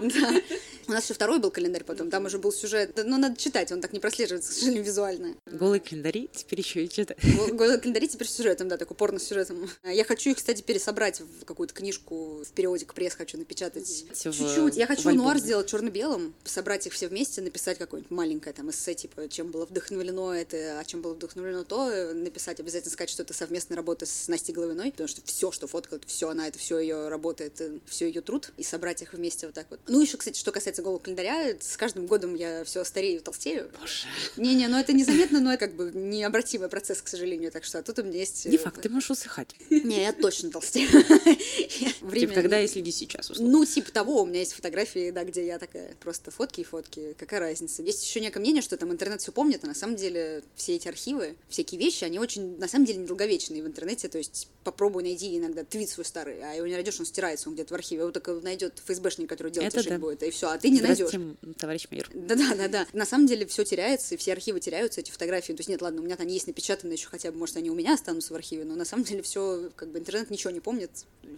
Да. У нас еще второй был календарь потом, там уже был сюжет. Но ну, надо читать, он так не прослеживается, к сожалению, визуально. Голые календари теперь еще и читать. Голые календари теперь с сюжетом, да, такой порно с сюжетом. Я хочу их, кстати, пересобрать в какую-то книжку, в периодик пресс хочу напечатать. Чуть-чуть. Я хочу нуар сделать черно-белым, собрать их все вместе, написать какое-нибудь маленькое там эссе, типа, чем было вдохновлено это, чем было вдохновлено то, э, написать, обязательно сказать, что это совместная работа с Настей Головиной, потому что все, что фоткает, все она, это все ее работа, это все ее труд, и собрать их вместе вот так вот. Ну, еще, кстати, что касается голого календаря, с каждым годом я все старею, толстею. Боже. Не-не, ну это незаметно, но это как бы необратимый процесс, к сожалению, так что тут у меня есть... Не э, факт, ты можешь усыхать. Не, я точно толстею. [LAUGHS] Время... Типа когда, если не сейчас, условно. Ну, типа того, у меня есть фотографии, да, где я такая, просто фотки и фотки, какая разница. Есть еще некое мнение, что там интернет все помнит, а на самом деле все эти архивы, всякие вещи, они очень, на самом деле, недолговечные в интернете, то есть попробуй найди иногда твит свой старый, а его не найдешь, он стирается, он где-то в архиве, его только найдет ФСБшник, который делать Это да. будет, и все, а ты не найдешь. товарищ майор. Да-да, да-да. На самом деле все теряется, и все архивы теряются, эти фотографии. То есть нет, ладно, у меня там есть напечатанные еще хотя бы, может, они у меня останутся в архиве, но на самом деле все, как бы интернет ничего не помнит,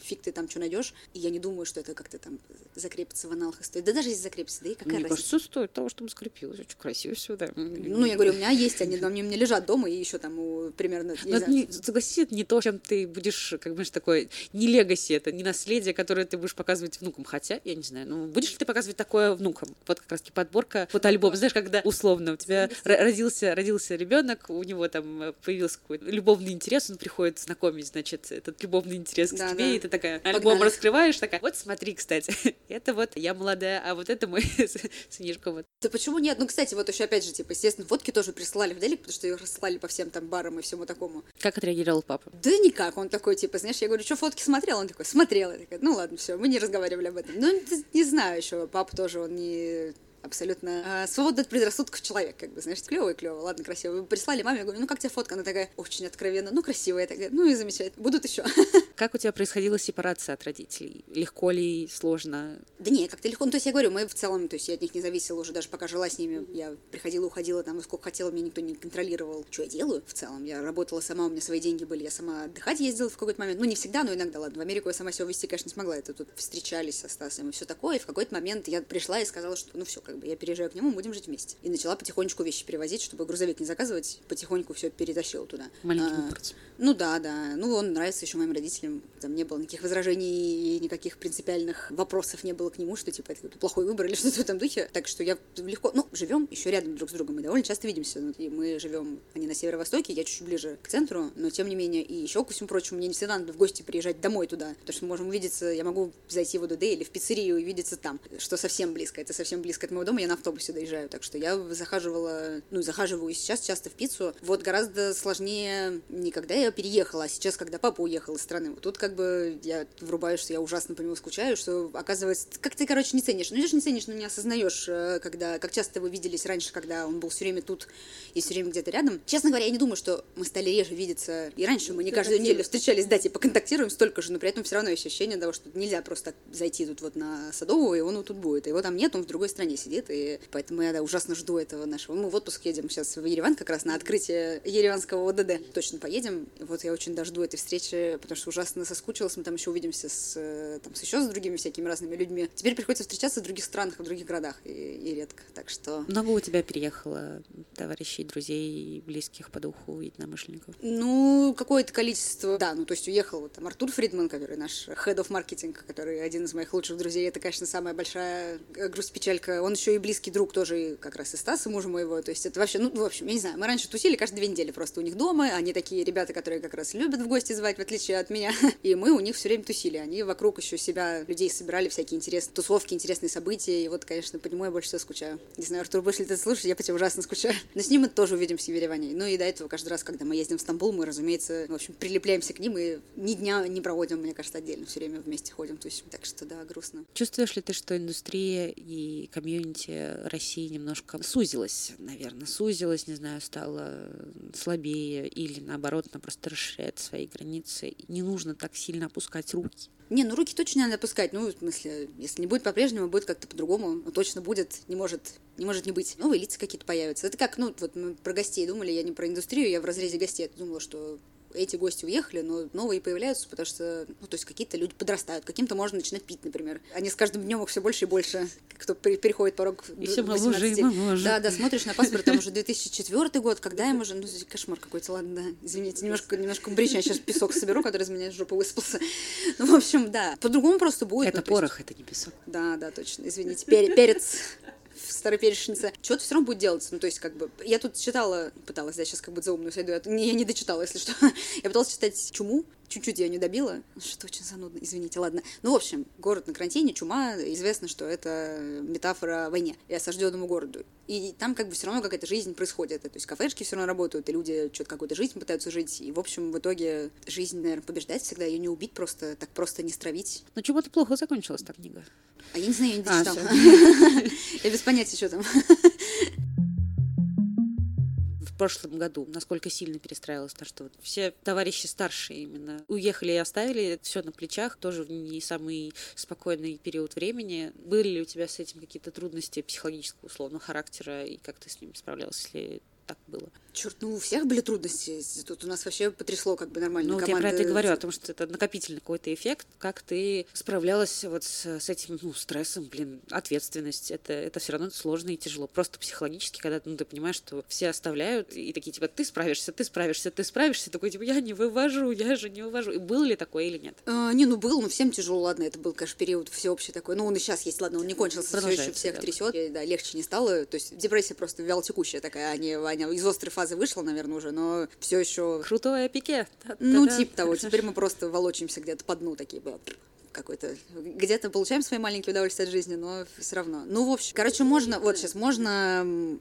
фиг ты там что найдешь, и я не думаю, что это как-то там закрепится в аналах истории. Да даже если закрепится, да и какая Мне разница. кажется, стоит того, чтобы закрепилось. Очень красиво все, да. Ну, я говорю, у меня есть, они, они у меня лежат дома, и еще там у, примерно... Не Но не, согласись, это не то, чем ты будешь, как бы, такое, не легаси, это не наследие, которое ты будешь показывать внукам. Хотя, я не знаю, ну, будешь ли ты показывать такое внукам? Вот как раз таки подборка фотоальбом. Знаешь, когда условно у тебя родился, родился ребенок, у него там появился какой-то любовный интерес, он приходит знакомить, значит, этот любовный интерес да, к тебе, да. и ты такая альбом раскрываешь, такая, вот смотри, кстати, [LAUGHS] это вот я молодая, а вот это мой [LAUGHS] сынишка вот. Да почему нет? Ну, кстати, вот еще опять же, типа, естественно, фотки тоже прислали в Делик, потому что их рассылали по всем там барам и всему такому. Как отреагировал папа? Да никак, он такой, типа, знаешь, я говорю, что фотки смотрел? Он такой, смотрел. Я такая, ну ладно, все, мы не разговаривали об этом. Ну, не знаю еще, папа тоже, он не абсолютно э, свободный от предрассудков человек, как бы, знаешь, клево и клево, ладно, красиво. Вы прислали маме, я говорю, ну как тебе фотка? Она такая, очень откровенно, ну красивая, такая, ну и замечательно, будут еще. [LAUGHS] Как у тебя происходила сепарация от родителей? Легко ли, сложно? Да не, как-то легко. Ну, то есть я говорю, мы в целом, то есть я от них не зависела уже, даже пока жила с ними, я приходила, уходила там, сколько хотела, меня никто не контролировал, что я делаю в целом. Я работала сама, у меня свои деньги были, я сама отдыхать ездила в какой-то момент. Ну, не всегда, но иногда, ладно. В Америку я сама себя вести, конечно, не смогла. Это тут встречались со Стасом и все такое. И в какой-то момент я пришла и сказала, что ну все, как бы я переезжаю к нему, будем жить вместе. И начала потихонечку вещи перевозить, чтобы грузовик не заказывать, потихоньку все перетащила туда. Маленький а. Ну да, да. Ну, он нравится еще моим родителям. Там не было никаких возражений и никаких принципиальных вопросов не было к нему, что типа это плохой выбор или [LAUGHS] что-то в этом духе. Так что я легко, ну, живем еще рядом друг с другом, мы довольно часто видимся. И мы живем, они на северо-востоке, я чуть-чуть ближе к центру, но тем не менее, и еще, ко всему прочему, мне не всегда надо в гости приезжать домой туда, потому что мы можем увидеться, я могу зайти в ОДД или в пиццерию и видеться там, что совсем близко, это совсем близко от моего дома, я на автобусе доезжаю, так что я захаживала, ну, захаживаю сейчас часто в пиццу. Вот гораздо сложнее не когда я переехала, а сейчас, когда папа уехал из страны. Вот тут как бы я врубаю, что я ужасно по нему скучаю, что оказывается, как ты, короче, не ценишь. Ну, не не ценишь, но не осознаешь, э, когда, как часто вы виделись раньше, когда он был все время тут и все время где-то рядом. Честно говоря, я не думаю, что мы стали реже видеться. И раньше мы не каждую неделю встречались, да, типа контактируем столько же, но при этом все равно есть ощущение того, что нельзя просто зайти тут вот на Садовую, и он вот тут будет. Его там нет, он в другой стране сидит, и поэтому я да, ужасно жду этого нашего. Мы в отпуск едем сейчас в Ереван как раз на открытие ереванского ОДД. Точно поедем. Вот я очень дожду этой встречи, потому что ужасно соскучилась. Мы там еще увидимся с, там, с еще с другими всякими разными людьми. Теперь приходится встречаться в других странах, в других городах, и, и редко. Так что... Много у тебя переехало товарищей, друзей, близких по духу, единомышленников? Ну, какое-то количество, да, ну, то есть уехал вот там Артур Фридман, который наш head of marketing, который один из моих лучших друзей, это, конечно, самая большая грусть-печалька. Он еще и близкий друг тоже как раз и Стаса, мужа моего, то есть это вообще, ну, в общем, я не знаю, мы раньше тусили каждые две недели просто у них дома, они такие ребята, которые как раз любят в гости звать, в отличие от меня, [LAUGHS] и мы у них все время тусили, они вокруг еще себя, людей собирали всякие интересные тусовки, интересные события, и вот, конечно, по нему я больше всего скучаю. Не знаю, Артур, будешь ли ты слушать, я по тебе ужасно скучаю. [LAUGHS] Но с ним мы тоже увидимся в Ереване. Ну и до этого каждый раз, когда мы ездим в Стамбул, мы, разумеется, в общем, прилепляемся к ним и ни дня не проводим, мне кажется, отдельно, все время вместе ходим, тусим. Так что да, грустно. Чувствуешь ли ты, что индустрия и комьюнити России немножко сузилась, наверное, сузилась, не знаю, стала слабее или наоборот, она просто расширяет свои границы. Не нужно так сильно опускать руки. Не, ну руки точно надо опускать. Ну, в смысле, если не будет по-прежнему, будет как-то по-другому. Ну, точно будет, не может, не может не быть. Новые лица какие-то появятся. Это как, ну, вот мы про гостей думали, я не про индустрию, я в разрезе гостей. Думала, что эти гости уехали, но новые появляются, потому что, ну, то есть какие-то люди подрастают, каким-то можно начинать пить, например. Они с каждым днем их все больше и больше, кто переходит порог и все моложе, и моложе. Да, да, смотришь на паспорт, там уже 2004 год, когда им уже, ну, кошмар какой-то, ладно, да, извините, немножко, немножко бричь, я сейчас песок соберу, который из меня жопы высыпался. Ну, в общем, да, по-другому просто будет. Это ну, порох, есть... это не песок. Да, да, точно, извините, перец староперечница, что-то все равно будет делаться. Ну, то есть, как бы, я тут читала, пыталась, да, сейчас как бы за умную сойду, я, я не дочитала, если что. [LAUGHS] я пыталась читать «Чуму», чуть-чуть я не добила, что очень занудно, извините, ладно. Ну, в общем, город на карантине, чума, известно, что это метафора войне и осажденному городу. И там как бы все равно какая-то жизнь происходит. То есть кафешки все равно работают, и люди что-то какую-то жизнь пытаются жить. И, в общем, в итоге жизнь, наверное, побеждает всегда, ее не убить просто, так просто не стравить. Ну, чего-то плохо закончилась та книга. А я не знаю, я не а, дочитала. [LAUGHS] Я без понятия, что там прошлом году, насколько сильно перестраивалась, то что вот все товарищи старшие именно уехали и оставили все на плечах, тоже не самый спокойный период времени. Были ли у тебя с этим какие-то трудности психологического, условно, характера, и как ты с ними справлялась, если так было? Черт, ну у всех были трудности. Тут у нас вообще потрясло как бы нормально. Ну, вот я про это и говорю, о том, что это накопительный какой-то эффект. Как ты справлялась вот с, с этим ну, стрессом, блин, ответственность. Это, это все равно сложно и тяжело. Просто психологически, когда ну, ты понимаешь, что все оставляют, и такие, типа, ты справишься, ты справишься, ты справишься. Такой, типа, я не вывожу, я же не вывожу. И было ли такое или нет? А, не, ну был, но всем тяжело, ладно. Это был, конечно, период всеобщий такой. Ну, он и сейчас есть, ладно, он не кончился, все еще всех да. трясет. Да, легче не стало. То есть депрессия просто вялотекущая такая, а не, а не из острой фазы вышла, наверное, уже, но все еще... Крутое пике. Ну, типа того. Теперь мы просто волочимся где-то по дну такие, какой-то... Где-то получаем свои маленькие удовольствия от жизни, но все равно. Ну, в общем, короче, можно... Вот сейчас можно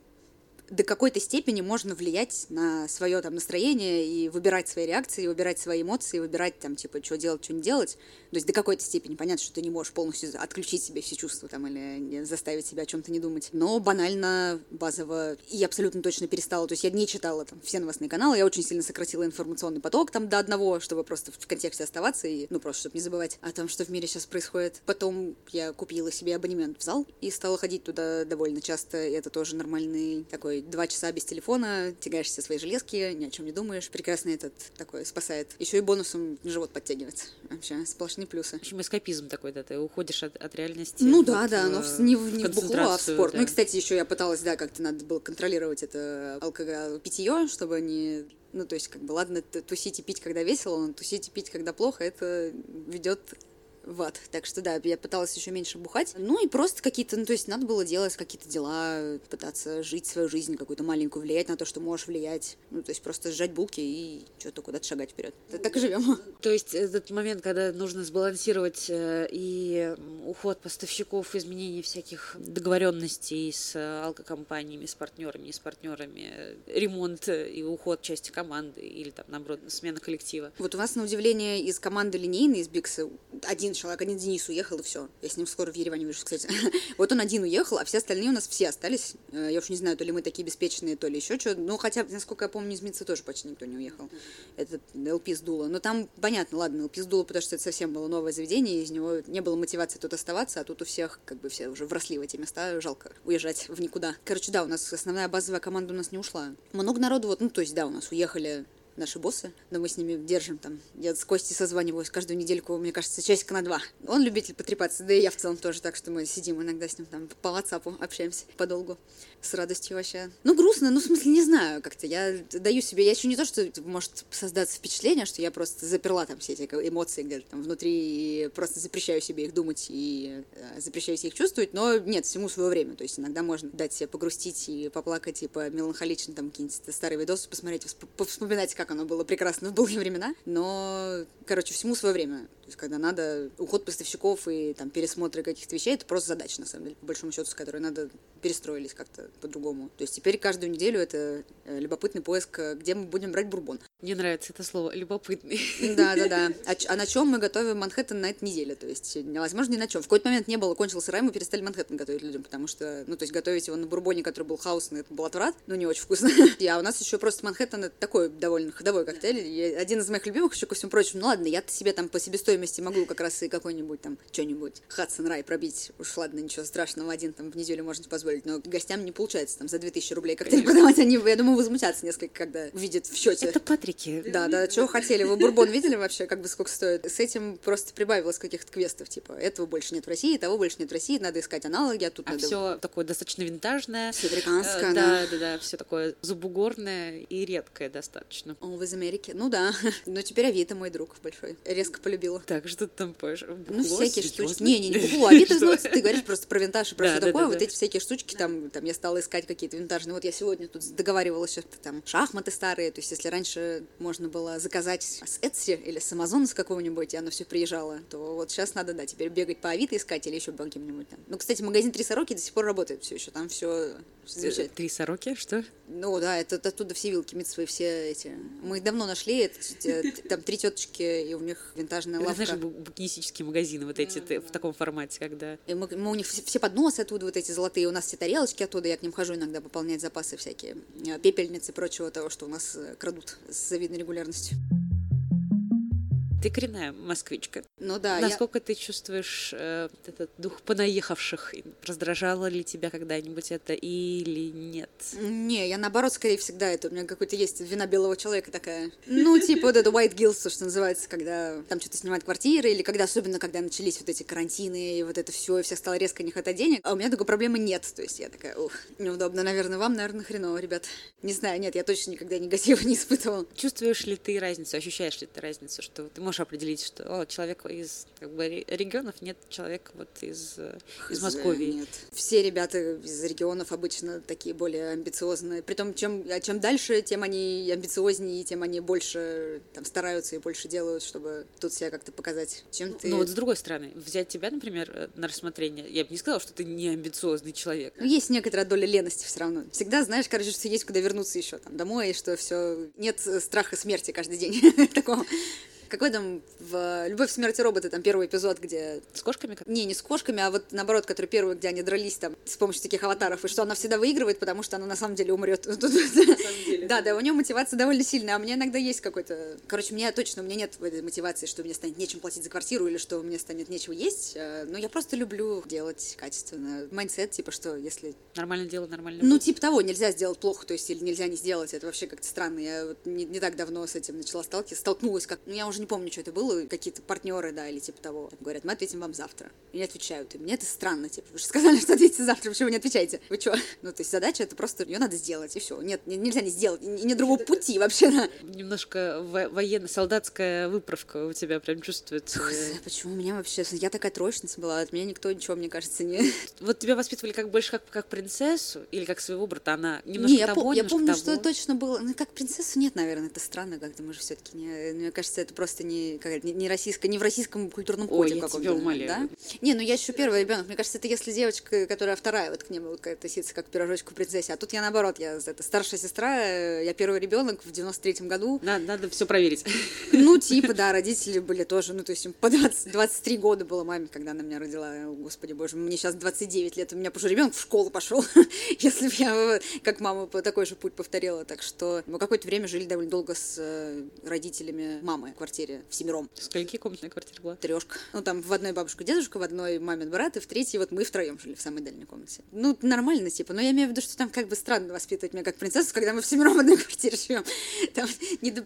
до какой-то степени можно влиять на свое там настроение и выбирать свои реакции, выбирать свои эмоции, выбирать там, типа, что делать, что не делать. То есть до какой-то степени понятно, что ты не можешь полностью отключить себе все чувства там или заставить себя о чем-то не думать. Но банально, базово, и абсолютно точно перестала. То есть я не читала там все новостные каналы, я очень сильно сократила информационный поток там до одного, чтобы просто в контексте оставаться и, ну, просто чтобы не забывать о том, что в мире сейчас происходит. Потом я купила себе абонемент в зал и стала ходить туда довольно часто. И это тоже нормальный такой два часа без телефона, тягаешься свои железки, ни о чем не думаешь. Прекрасно этот такой спасает. Еще и бонусом живот подтягивается. Вообще, сплошные плюсы. В общем, эскапизм такой, да, ты уходишь от, от реальности. Ну да, да, но в, не, в, не в бухло, а в спорт. Да. Ну и, кстати, еще я пыталась, да, как-то надо было контролировать это алкоголь, питье, чтобы не ну, то есть, как бы, ладно, тусить и пить, когда весело, но тусить и пить, когда плохо, это ведет вот, так что да, я пыталась еще меньше бухать. Ну и просто какие-то, ну то есть надо было делать какие-то дела, пытаться жить свою жизнь какую-то маленькую, влиять на то, что можешь влиять. Ну то есть просто сжать булки и что-то куда-то шагать вперед. Так и живем. То есть этот момент, когда нужно сбалансировать э, и уход поставщиков, изменение всяких договоренностей с алкокомпаниями, с партнерами, с партнерами, ремонт и уход части команды или там наоборот смена коллектива. Вот у вас на удивление из команды линейной, из Бикса, один человек, один Денис уехал, и все. Я с ним скоро в Ереване вижу, кстати. [LAUGHS] вот он один уехал, а все остальные у нас все остались. Э, я уж не знаю, то ли мы такие беспечные, то ли еще что. Ну, хотя, насколько я помню, из Минца тоже почти никто не уехал. Это ЛП сдуло. Но там, понятно, ладно, ЛП сдуло, потому что это совсем было новое заведение, из него не было мотивации тут оставаться, а тут у всех, как бы, все уже вросли в эти места, жалко уезжать в никуда. Короче, да, у нас основная базовая команда у нас не ушла. Много народу, вот, ну, то есть, да, у нас уехали наши боссы, но мы с ними держим там. Я с Костей созваниваюсь каждую недельку, мне кажется, часика на два. Он любитель потрепаться, да и я в целом тоже, так что мы сидим иногда с ним там по WhatsApp общаемся подолгу. С радостью вообще. Ну, грустно, ну, в смысле, не знаю как-то. Я даю себе, я еще не то, что может создаться впечатление, что я просто заперла там все эти эмоции где-то там внутри и просто запрещаю себе их думать и э, запрещаю себе их чувствовать, но нет, всему свое время. То есть иногда можно дать себе погрустить и поплакать, и по меланхолично там какие-нибудь старые видосы посмотреть, вспоминать, как оно было прекрасно в былые времена, но, короче, всему свое время. Есть, когда надо уход поставщиков и там пересмотры каких-то вещей, это просто задача, на самом деле, по большому счету, с которой надо перестроились как-то по-другому. То есть теперь каждую неделю это э, любопытный поиск, э, где мы будем брать бурбон. Мне нравится это слово «любопытный». Да, да, да. [LAUGHS] А, а на чем мы готовим Манхэттен на этой неделе? То есть, возможно, ни на чем. В какой-то момент не было, кончился рай, мы перестали Манхэттен готовить людям, потому что, ну, то есть готовить его на бурбоне, который был хаосный, это был отврат, но не очень вкусно. [LAUGHS] А у нас еще просто Манхэттен это такой довольно ходовой коктейль. Один из моих любимых, еще ко всему прочему. Ну ладно, я себе там по себестоимости могу как раз и какой-нибудь там что-нибудь Хадсон Рай пробить. Уж ладно, ничего страшного, один там в неделю можно позволить, но гостям не получается там за 2000 рублей коктейль продавать. Они, я думаю, возмутятся несколько, когда видят в счете. Это Патрики. Да, да, чего хотели? Вы бурбон видели вообще, как бы сколько стоит? С этим просто прибавилось каких-то квестов, типа, этого больше нет в России, того больше нет в России, надо искать аналоги, а тут а надо... все такое достаточно винтажное. Все американское, э, да. Да, да, все такое забугорное и редкое достаточно. О, вы из Америки? Ну да. [LAUGHS] Но теперь Авито мой друг большой. Резко полюбила. Так, что ты там поешь? Ну, всякие штучки. Не, не, не бухло. Авито, ну, ты говоришь просто про винтаж и про все такое. Вот эти всякие штучки, там, там я стала искать какие-то винтажные. Вот я сегодня тут договаривалась, что там шахматы старые. То есть, если раньше можно было заказать с Etsy или с Amazon с какого-нибудь, и оно все приезжало, то вот сейчас надо, да, теперь бегать по Авито искать или еще по каким-нибудь там. Ну, кстати, магазин Три Сороки до сих пор работает все еще, там все замечательно. Три Сороки, что? Ну, да, это оттуда все вилки, митсвы, все эти. Мы их давно нашли, это, там три теточки, и у них винтажная лавка. Знаешь, букинистические магазины вот эти в таком формате, когда... И мы, мы у них все, все подносы оттуда вот эти золотые, у нас все тарелочки оттуда, я к ним хожу иногда пополнять запасы всякие, э, пепельницы и прочего того, что у нас э, крадут с завидной регулярностью. Ты коренная москвичка. Ну да. Насколько я... ты чувствуешь э, этот дух понаехавших? Раздражало ли тебя когда-нибудь это или нет? Не, я наоборот, скорее всегда это. У меня какой-то есть вина белого человека такая. Ну, типа вот это white guilt, что называется, когда там что-то снимают квартиры, или когда, особенно когда начались вот эти карантины, и вот это все, и всех стало резко не хватать денег. А у меня такой проблемы нет. То есть я такая, ух, неудобно, наверное, вам, наверное, хреново, ребят. Не знаю, нет, я точно никогда негатива [LAUGHS] не испытывала. Чувствуешь ли ты разницу, ощущаешь ли ты разницу, что ты можешь определить, что о, человек из как бы, регионов, нет человека вот из, э, из Москвы. Нет. Все ребята из регионов обычно такие более амбициозные. Притом, чем, а чем дальше, тем они амбициознее, тем они больше там, стараются и больше делают, чтобы тут себя как-то показать. Чем ты... Ну вот с другой стороны, взять тебя, например, э, на рассмотрение, я бы не сказала, что ты не амбициозный человек. Ну, есть некоторая доля лености все равно. Всегда знаешь, короче, что есть куда вернуться еще там домой, и что все нет страха смерти каждый день [LAUGHS] такого. Какой там в «Любовь, смерти роботы» там первый эпизод, где... С кошками? Не, не с кошками, а вот наоборот, который первый, где они дрались там с помощью таких аватаров, и что она всегда выигрывает, потому что она на самом деле умрет. Да, да, у нее мотивация довольно сильная, а мне иногда есть какой-то... Короче, мне точно, у меня нет этой мотивации, что мне станет нечем платить за квартиру или что мне станет нечего есть, э, но я просто люблю делать качественно. Mindset, типа, что если... Нормально делать, нормально Ну, типа того, нельзя сделать плохо, то есть или нельзя не сделать, это вообще как-то странно. Я вот не, не так давно с этим начала сталкиваться, столкнулась, как... Ну, я уже не помню, что это было, какие-то партнеры, да, или типа того. Говорят, мы ответим вам завтра. И не отвечают. И мне это странно, типа, вы же сказали, [LAUGHS] что ответите завтра, почему вы не отвечаете? Вы что? Ну, то есть задача это просто, ее надо сделать, и все. Нет, нельзя не сделать, и нет другого пути вообще. Да. Немножко военно-солдатская выправка у тебя прям чувствуется. Почему у меня вообще... Я такая троечница была, от меня никто ничего, мне кажется, не... [LAUGHS] Вот тебя воспитывали как больше как, как принцессу или как своего брата? Она немножко не, того, я, я помню, того. что точно было... Ну, как принцессу нет, наверное, это странно как-то, мы же все-таки не... Мне кажется, это просто не, как, не, не, российско, не в российском культурном коде Ой. Я тебя умоляю. Да? Не, ну я еще первый ребенок. Мне кажется, это если девочка, которая вторая, вот к нему вот, относиться как к пирожочку принцессе. А тут я наоборот, я это, старшая сестра, э, я первый ребенок в 93-м году. Надо, надо все проверить. Ну, типа, да, [LAUGHS] родители были тоже, ну, то есть по 20, 23 года было маме, когда она меня родила. Господи боже, мне сейчас 29 лет, у меня уже ребенок в школу пошел, [LAUGHS] если бы я как мама такой же путь повторила. Так что мы какое-то время жили довольно долго с э, родителями мамы в квартире, в семером. Скольки комнатная квартира была? Трешка. Ну, там в одной бабушка дедушка, в одной мамин брат, и в третьей вот мы втроем жили в самой дальней комнате. Ну, нормально, типа. Но я имею в виду, что там как бы странно воспитывать меня как принцессу, когда мы в семером в одной [LAUGHS] квартире живем. Там не до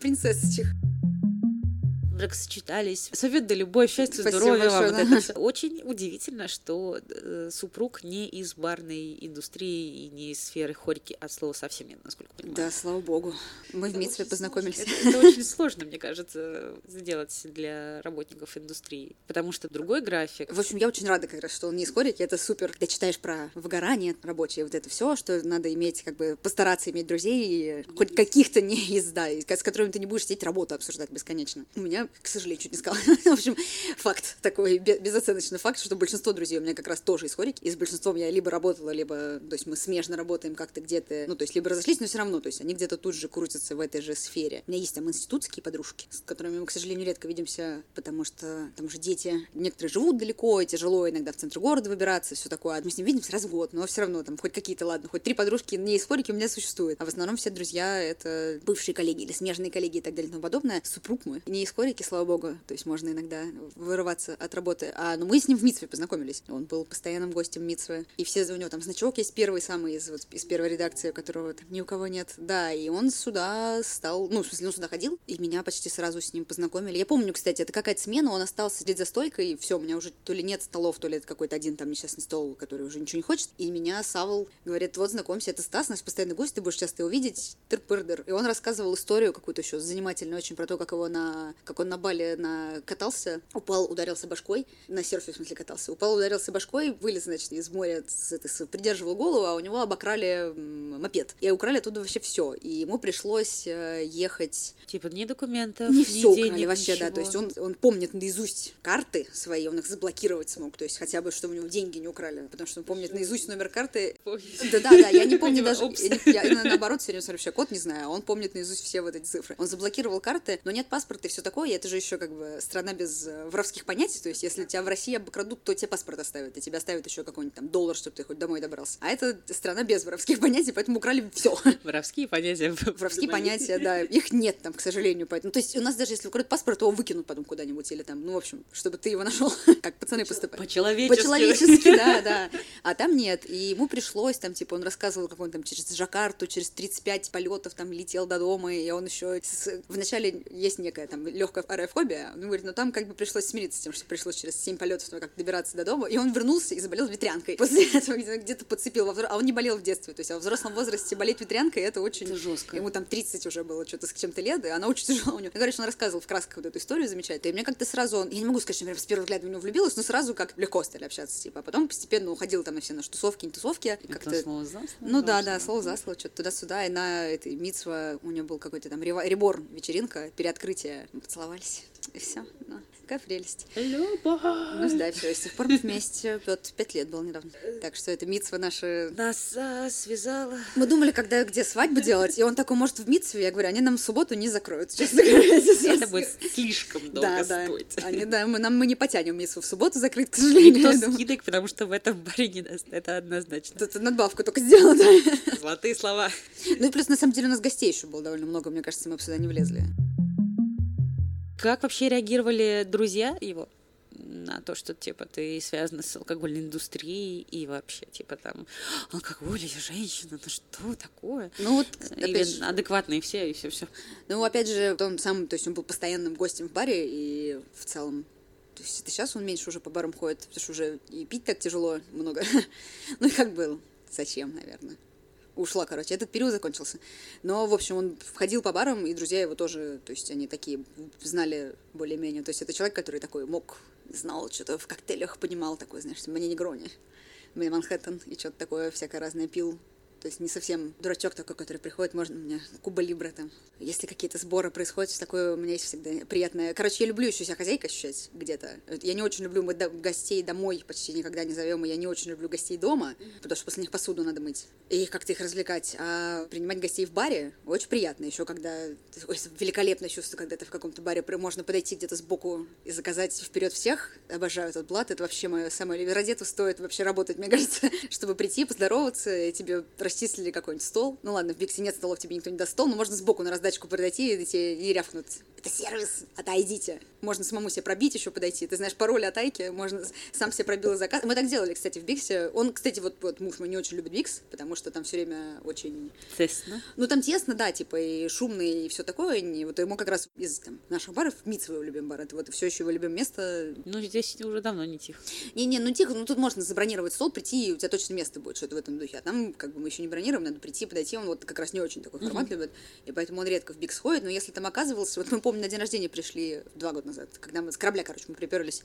принцессочек бракосочетались. Совет да любовь, счастье, Спасибо здоровья большое, вам. Да. Вот это Очень удивительно, что э, супруг не из барной индустрии и не из сферы хорьки от слова совсем нет, насколько понимаю. Да, слава богу. Мы это в Митве познакомились. Это, это очень сложно, мне кажется, сделать для работников индустрии, потому что другой график. В общем, я очень рада как раз, что он не из хорики, это супер. Когда читаешь про выгорание рабочее, вот это все, что надо иметь, как бы постараться иметь друзей, хоть каких-то не из, да, с которыми ты не будешь сидеть работу обсуждать бесконечно. У меня к сожалению, чуть не сказала. [LAUGHS] в общем, факт такой, безоценочный факт, что большинство друзей у меня как раз тоже из хорики. И с большинством я либо работала, либо, то есть мы смежно работаем как-то где-то, ну, то есть либо разошлись, но все равно, то есть они где-то тут же крутятся в этой же сфере. У меня есть там институтские подружки, с которыми мы, к сожалению, редко видимся, потому что там же дети, некоторые живут далеко, и тяжело иногда в центр города выбираться, все такое. Мы с ним видимся раз в год, но все равно там хоть какие-то, ладно, хоть три подружки не хорики у меня существует. А в основном все друзья — это бывшие коллеги или смежные коллеги и так далее и тому подобное. Супруг мой не из хорики, слава богу, то есть можно иногда вырываться от работы. А, ну, мы с ним в Митсве познакомились. Он был постоянным гостем Митсвы. И все у него там значок есть первый самый из, вот, из первой редакции, которого там ни у кого нет. Да, и он сюда стал, ну, в смысле, он сюда ходил, и меня почти сразу с ним познакомили. Я помню, кстати, это какая-то смена, он остался сидеть за стойкой, и все, у меня уже то ли нет столов, то ли это какой-то один там несчастный стол, который уже ничего не хочет. И меня Савол говорит, вот, знакомься, это Стас, наш постоянный гость, ты будешь часто его видеть, тыр-пырдер. И он рассказывал историю какую-то еще занимательную очень про то, как его на, как он на Бали на катался, упал, ударился башкой, на серфе, в смысле, катался, упал, ударился башкой, вылез, значит, из моря, с, это, с, придерживал голову, а у него обокрали мопед. И украли оттуда вообще все. И ему пришлось э, ехать... Типа ни документов, не ни все денег, украли вообще, ничего. да. То есть он, он помнит наизусть карты свои, он их заблокировать смог. То есть хотя бы, чтобы у него деньги не украли. Потому что он помнит наизусть номер карты. Да-да-да, я не [LAUGHS] помню даже... Я, я, наоборот, все время смотрю, вообще код не знаю, а он помнит наизусть все вот эти цифры. Он заблокировал карты, но нет паспорта и все такое, и это же еще как бы страна без э, воровских понятий, то есть если тебя в России обкрадут, то тебе паспорт оставят, и тебя оставят еще какой-нибудь там доллар, чтобы ты хоть домой добрался. А это страна без воровских понятий, поэтому украли все. [LAUGHS] Воровские понятия. [LAUGHS] Воровские понятия, да, их нет там, к сожалению, поэтому. То есть у нас даже если украдут паспорт, то его выкинут потом куда-нибудь, или там, ну, в общем, чтобы ты его нашел, [LAUGHS] как пацаны поступают. По-человечески. По-человечески, да, да. А там нет, и ему пришлось, там, типа, он рассказывал, как он там через Жакарту, через 35 полетов там летел до дома, и он еще... Вначале есть некая там легкая аэрофобия. Он говорит, ну там как бы пришлось смириться с тем, что пришлось через 7 полетов ну, как добираться до дома. И он вернулся и заболел ветрянкой. После [LAUGHS] этого где-то подцепил, а он не болел в детстве. То есть а в взрослом возрасте болеть ветрянкой, это очень... Это жестко. Ему там 30 уже было что-то с чем-то лет, и она очень тяжело у него. Что он рассказывал в красках вот эту историю замечательно. И мне как-то сразу, я не могу сказать, что я с первого взгляда в него влюбилась, но сразу как легко стали общаться, типа. А потом постепенно уходила там на все наши тусовки, не тусовки. Как-то... слово за Ну да, да, слово за слово, что-то туда-сюда. И на этой Митсва у него был какой-то там реборн вечеринка, переоткрытие. Мы поцеловались. И все. Ну, какая прелесть. Любовь. Ну да, все, с тех пор мы вместе. Вот пять лет было недавно. Так что это Митсва наша... Нас а, связала. Мы думали, когда где свадьбу делать, и он такой, может, в Митсве? Я говорю, они нам в субботу не закроют, честно [LAUGHS] говоря. Это будет [LAUGHS] слишком долго да, стоить. Да. Они, да, мы, нам, мы не потянем Митсву в субботу закрыть, к сожалению. Никто скидок, потому что в этом баре не даст. Это однозначно. Тут надбавку только сделала, да. Золотые слова. Ну и плюс, на самом деле, у нас гостей еще было довольно много. Мне кажется, мы бы сюда не влезли. Как вообще реагировали друзья его? на то, что, типа, ты связана с алкогольной индустрией и вообще, типа, там, алкоголь и женщина, ну что такое? Ну вот, и же... адекватные все, и все, все. Ну, опять же, он сам, то есть он был постоянным гостем в баре, и в целом то есть это сейчас он меньше уже по барам ходит, потому что уже и пить так тяжело много. [LAUGHS] ну и как был? Зачем, наверное? Ушла, короче. Этот период закончился. Но, в общем, он входил по барам, и друзья его тоже, то есть они такие знали более-менее. То есть это человек, который такой мог, знал, что-то в коктейлях понимал, такой, знаешь, мне не грони. Мне Манхэттен и что-то такое всякое разное пил. То есть не совсем дурачок такой, который приходит, можно мне Куба Либра там. Если какие-то сборы происходят, такое у меня есть всегда приятное. Короче, я люблю еще себя хозяйкой ощущать где-то. Я не очень люблю, мы гостей домой почти никогда не зовем, и я не очень люблю гостей дома, потому что после них посуду надо мыть и как-то их развлекать. А принимать гостей в баре очень приятно. Еще когда ой, великолепное чувство, когда ты в каком-то баре можно подойти где-то сбоку и заказать вперед всех. Обожаю этот блат. Это вообще мое самое ради этого стоит вообще работать, мне кажется, [LAUGHS] чтобы прийти, поздороваться, и тебе расчислили какой-нибудь стол. Ну ладно, в Биксе нет столов, тебе никто не даст стол, но можно сбоку на раздачку подойти и тебе и рявкнуть. Это сервис, отойдите. Можно самому себе пробить еще подойти. Ты знаешь пароль от Айки, можно сам себе пробил заказ. Мы так делали, кстати, в Биксе. Он, кстати, вот, вот муж мой не очень любит Бикс, потому что там все время очень... Тесно. Ну, там тесно, да, типа, и шумно, и все такое. И вот ему как раз из там, наших баров Мит своего любим бар. Это вот все еще его любимое место. Ну, здесь уже давно не тихо. Не-не, ну тихо, ну тут можно забронировать стол, прийти, и у тебя точно место будет, что-то в этом духе. А там, как бы, мы еще не бронируем, надо прийти, подойти. Он вот как раз не очень такой формат mm-hmm. любит, и поэтому он редко в Бикс ходит. Но если там оказывался, вот мы помню, на день рождения пришли два года назад, когда мы с корабля, короче, мы приперлись.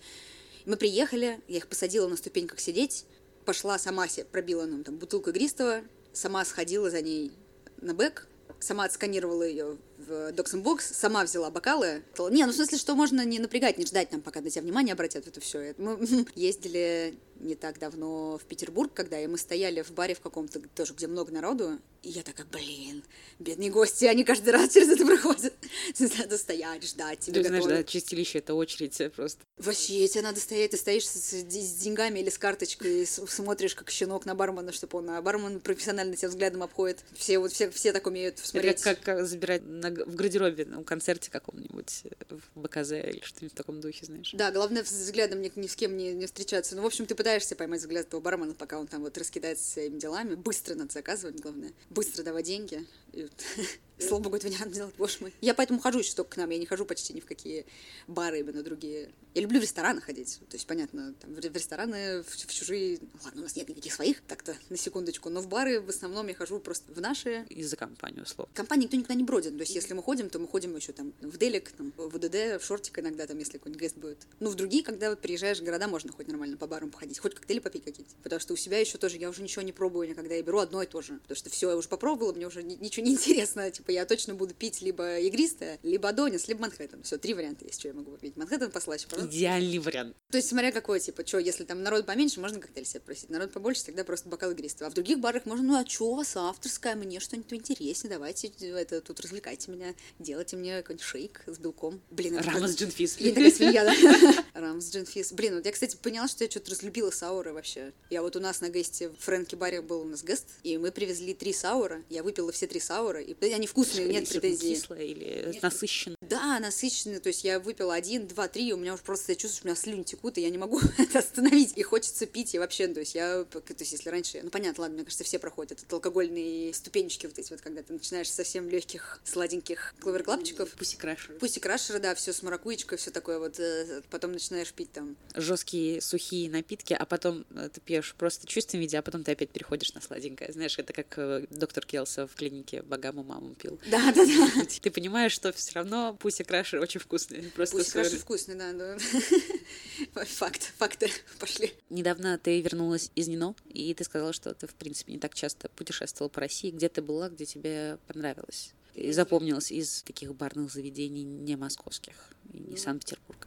Мы приехали, я их посадила на ступеньках сидеть, пошла сама себе, пробила нам там бутылку игристого, сама сходила за ней на бэк, сама отсканировала ее в Docs сама взяла бокалы. Не, ну в смысле, что можно не напрягать, не ждать там, пока на тебя внимание обратят, это все. Мы [LAUGHS] ездили не так давно в Петербург, когда и мы стояли в баре в каком-то тоже, где много народу, и я такая, блин, бедные гости, они каждый раз через это проходят. [LAUGHS] Надо стоять, ждать тебя. Ты знаешь, да, чистилище — это очередь [LAUGHS] просто. Вообще, тебе надо стоять, ты стоишь с, с, с деньгами или с карточкой, и смотришь, как щенок на бармена, чтобы он, а бармен профессионально тебя взглядом обходит. Все вот все, все так умеют смотреть. Это как, как забирать на, в гардеробе на концерте каком-нибудь э, в БКЗ или что-нибудь в таком духе, знаешь. Да, главное взглядом ни, ни с кем не, не встречаться. Ну, в общем, ты пытаешься поймать взгляд этого бармена, пока он там вот раскидается своими делами. Быстро надо заказывать, главное. Быстро давать деньги. И [LAUGHS] этого не надо делать, боже мой. Я поэтому хожу еще только к нам, я не хожу почти ни в какие бары именно другие. Я люблю в рестораны ходить, то есть, понятно, там, в рестораны, в, в чужие... Ну, ладно, у нас нет никаких своих, так-то, на секундочку, но в бары в основном я хожу просто в наши. Из-за компании, условно. Компании никто никуда не бродит, то есть, если мы ходим, то мы ходим еще там в Делик, там, в УДД, в Шортик иногда, там, если какой-нибудь гест будет. Ну, в другие, когда вот приезжаешь в города, можно хоть нормально по барам походить, хоть коктейли попить какие-то. Потому что у себя еще тоже я уже ничего не пробую никогда, я беру одно и то же. Потому что все, я уже попробовала, мне уже ничего не интересно, типа, я точно буду пить либо игристое, либо Адонис, либо Манхэттен. Все, три варианта есть, что я могу попить. Манхэттен послаще, пожалуйста. Идеальный вариант. То есть, смотря какой, типа, что, если там народ поменьше, можно коктейль себе просить. Народ побольше, тогда просто бокал игристого. А в других барах можно, ну, а что у вас авторская, мне что-нибудь интереснее, давайте это, тут развлекайте меня, делайте мне какой-нибудь шейк с белком. Блин, это Ramos Gin Fizz. Я такая свинья, да? [LAUGHS] Ramos Gin Fizz. Блин, вот я, кстати, поняла, что я что-то разлюбила сауры вообще. Я вот у нас на guest е в Фрэнки баре был у нас guest, и мы привезли три саура, я выпила все три саура, и они вкусные, нет претензий. Кислое или насыщенно. Да, насыщенный, то есть я выпила один, два, три, и у меня уже просто я чувствую, что у меня слюни текут, и я не могу [LAUGHS] это остановить, и хочется пить, и вообще, то есть я, то есть если раньше, ну понятно, ладно, мне кажется, все проходят, это алкогольные ступенечки вот эти вот, когда ты начинаешь совсем легких, сладеньких кловерклапчиков. Пусть крашер. Пусть крашеры, да, все с маракуечкой, все такое вот, э, потом начинаешь пить там. Жесткие сухие напитки, а потом э, ты пьешь просто в чистом виде, а потом ты опять переходишь на сладенькое. Знаешь, это как э, доктор Келса в клинике богаму маму пил. [LAUGHS] Да, да, да. Ты понимаешь, что все равно пусть крашер очень вкусный. Просто Пусть крашер вкусный, да, да. [LAUGHS] Факт, факты пошли. Недавно ты вернулась из Нино, и ты сказала, что ты, в принципе, не так часто путешествовала по России. Где ты была, где тебе понравилось? И запомнилось из таких барных заведений не московских и не Санкт-Петербург.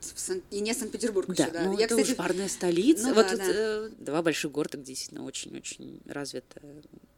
И не Санкт-Петербург да, еще, да. Ну, Я, это кстати... уж барная столица. Ну, вот да, тут, да. э, два больших города, где действительно очень-очень развита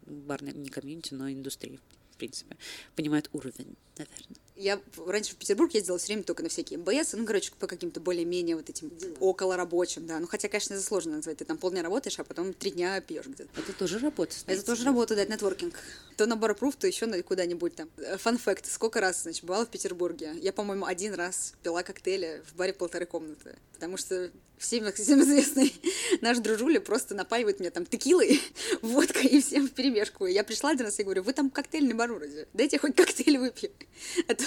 барная не комьюнити, но индустрия, принципе, понимают уровень, наверное. Я раньше в Петербург ездила все время только на всякие МБС, ну, короче, по каким-то более-менее вот этим около рабочим, да. Ну, хотя, конечно, это сложно назвать. Ты там полдня работаешь, а потом три дня пьешь где-то. Это тоже работа. Это знаете. тоже работа, да, это нетворкинг. То на Барапруф, то еще куда-нибудь там. Фан-факт. Сколько раз, значит, бывала в Петербурге? Я, по-моему, один раз пила коктейли в баре полторы комнаты. Потому что всем, [LAUGHS] всем известный наш дружуля просто напаивает меня там текилой, [LAUGHS] водкой и всем в перемешку. Я пришла один раз и говорю, вы там коктейльный бар вроде, дайте хоть коктейль выпью. [LAUGHS] А то,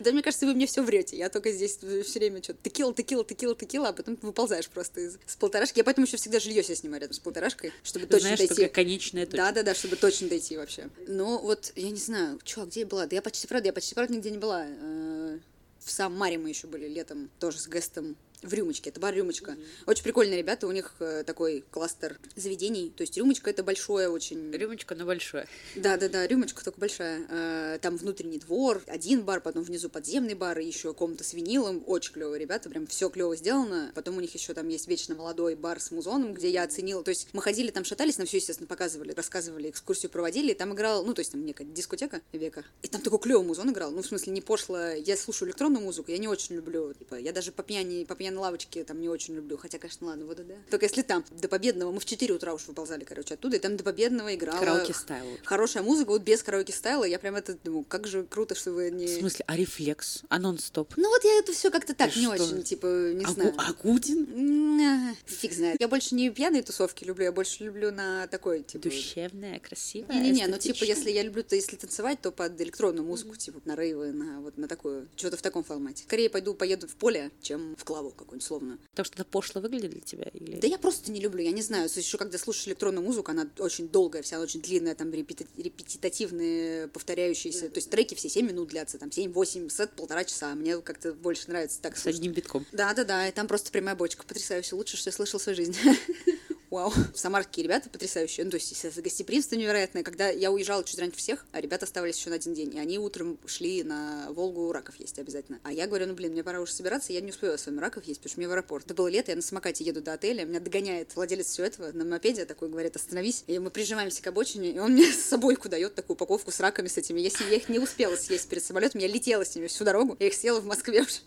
а то, мне кажется, вы мне все врете. Я только здесь все время что-то текила, текила, текила, текила, а потом выползаешь просто из с полторашки. Я поэтому еще всегда жилье себе снимаю рядом с полторашкой, чтобы точно Знаешь, дойти. только конечная точка. Да, да, да, чтобы точно дойти вообще. Ну, вот, я не знаю, а где я была? Да я почти, правда, я почти, правда, нигде не была. Э, В Самаре мы еще были летом, тоже с Гестом в Рюмочке, это бар Рюмочка. Очень прикольные ребята, у них э, такой кластер заведений. То есть Рюмочка это большое очень... Рюмочка, но большое. Да, да, да, рюмочка только большая. Э, Там внутренний двор, один бар, потом внизу подземный бар, и еще комната с винилом. Очень клевые ребята, прям все клево сделано. Потом у них еще там есть вечно молодой бар с музоном, где я оценила. То есть мы ходили там, шатались, нам все, естественно, показывали, рассказывали, экскурсию проводили. И там играл, ну, то есть там некая дискотека века. И там такой клевый музон играл. Ну, в смысле, не пошло. Я слушаю электронную музыку, я не очень люблю. Типа, я даже по пьяни, по пьяной лавочке там не очень люблю. Хотя, конечно, ладно, вот да. Только если там до Победного, мы в 4 утра уж выползали, короче, оттуда, и там до Победного играла. Караоке стайл. Хорошая музыка, вот без караоке стайла, я прям это думаю, как же круто, что вы не... В смысле, а рефлекс? А нон-стоп? Ну вот я это все как-то так, Ты не что? очень, типа, не Агу- знаю. Агутин? М, а, Фиг знает. Я больше не пьяные тусовки люблю, я больше люблю на такой, типа... Душевная, красивая, Не-не-не, ну типа, если я люблю, то если танцевать, то под электронную музыку, типа на рейвы, на вот на такую, что-то в таком формате. Скорее пойду, поеду в поле, чем в клаву какую-нибудь словно. Потому что это пошло выглядит для тебя? Или... Да я просто не люблю, я не знаю. Еще когда слушаешь электронную музыку, она очень долгая, вся очень длинная, там репети- репетитативные, повторяющиеся. То есть треки все 7 минут длятся, там 7-8, сет полтора часа. Мне как-то больше нравится так С слушать. одним битком. Да, да, да, и там просто прямая бочка. Потрясающе. Лучше, что я слышал в своей жизни. [LAUGHS] Вау. [LAUGHS] Самарские ребята потрясающие. Ну, то есть, гостеприимство невероятное. Когда я уезжала чуть раньше всех, а ребята оставались еще на один день. И они утром шли на Волгу раков есть обязательно. А я говорю, ну, блин, мне пора уже собираться, я не успею с вами раков есть, потому что мне в аэропорт. Это было лето, я на самокате еду до отеля, меня догоняет владелец всего этого на мопеде, такой говорит, остановись. И мы прижимаемся к обочине, и он [LAUGHS] мне с собой дает такую упаковку с раками с этими. Если я их не успела съесть перед самолетом, я летела с ними всю дорогу. Я их съела в Москве уже.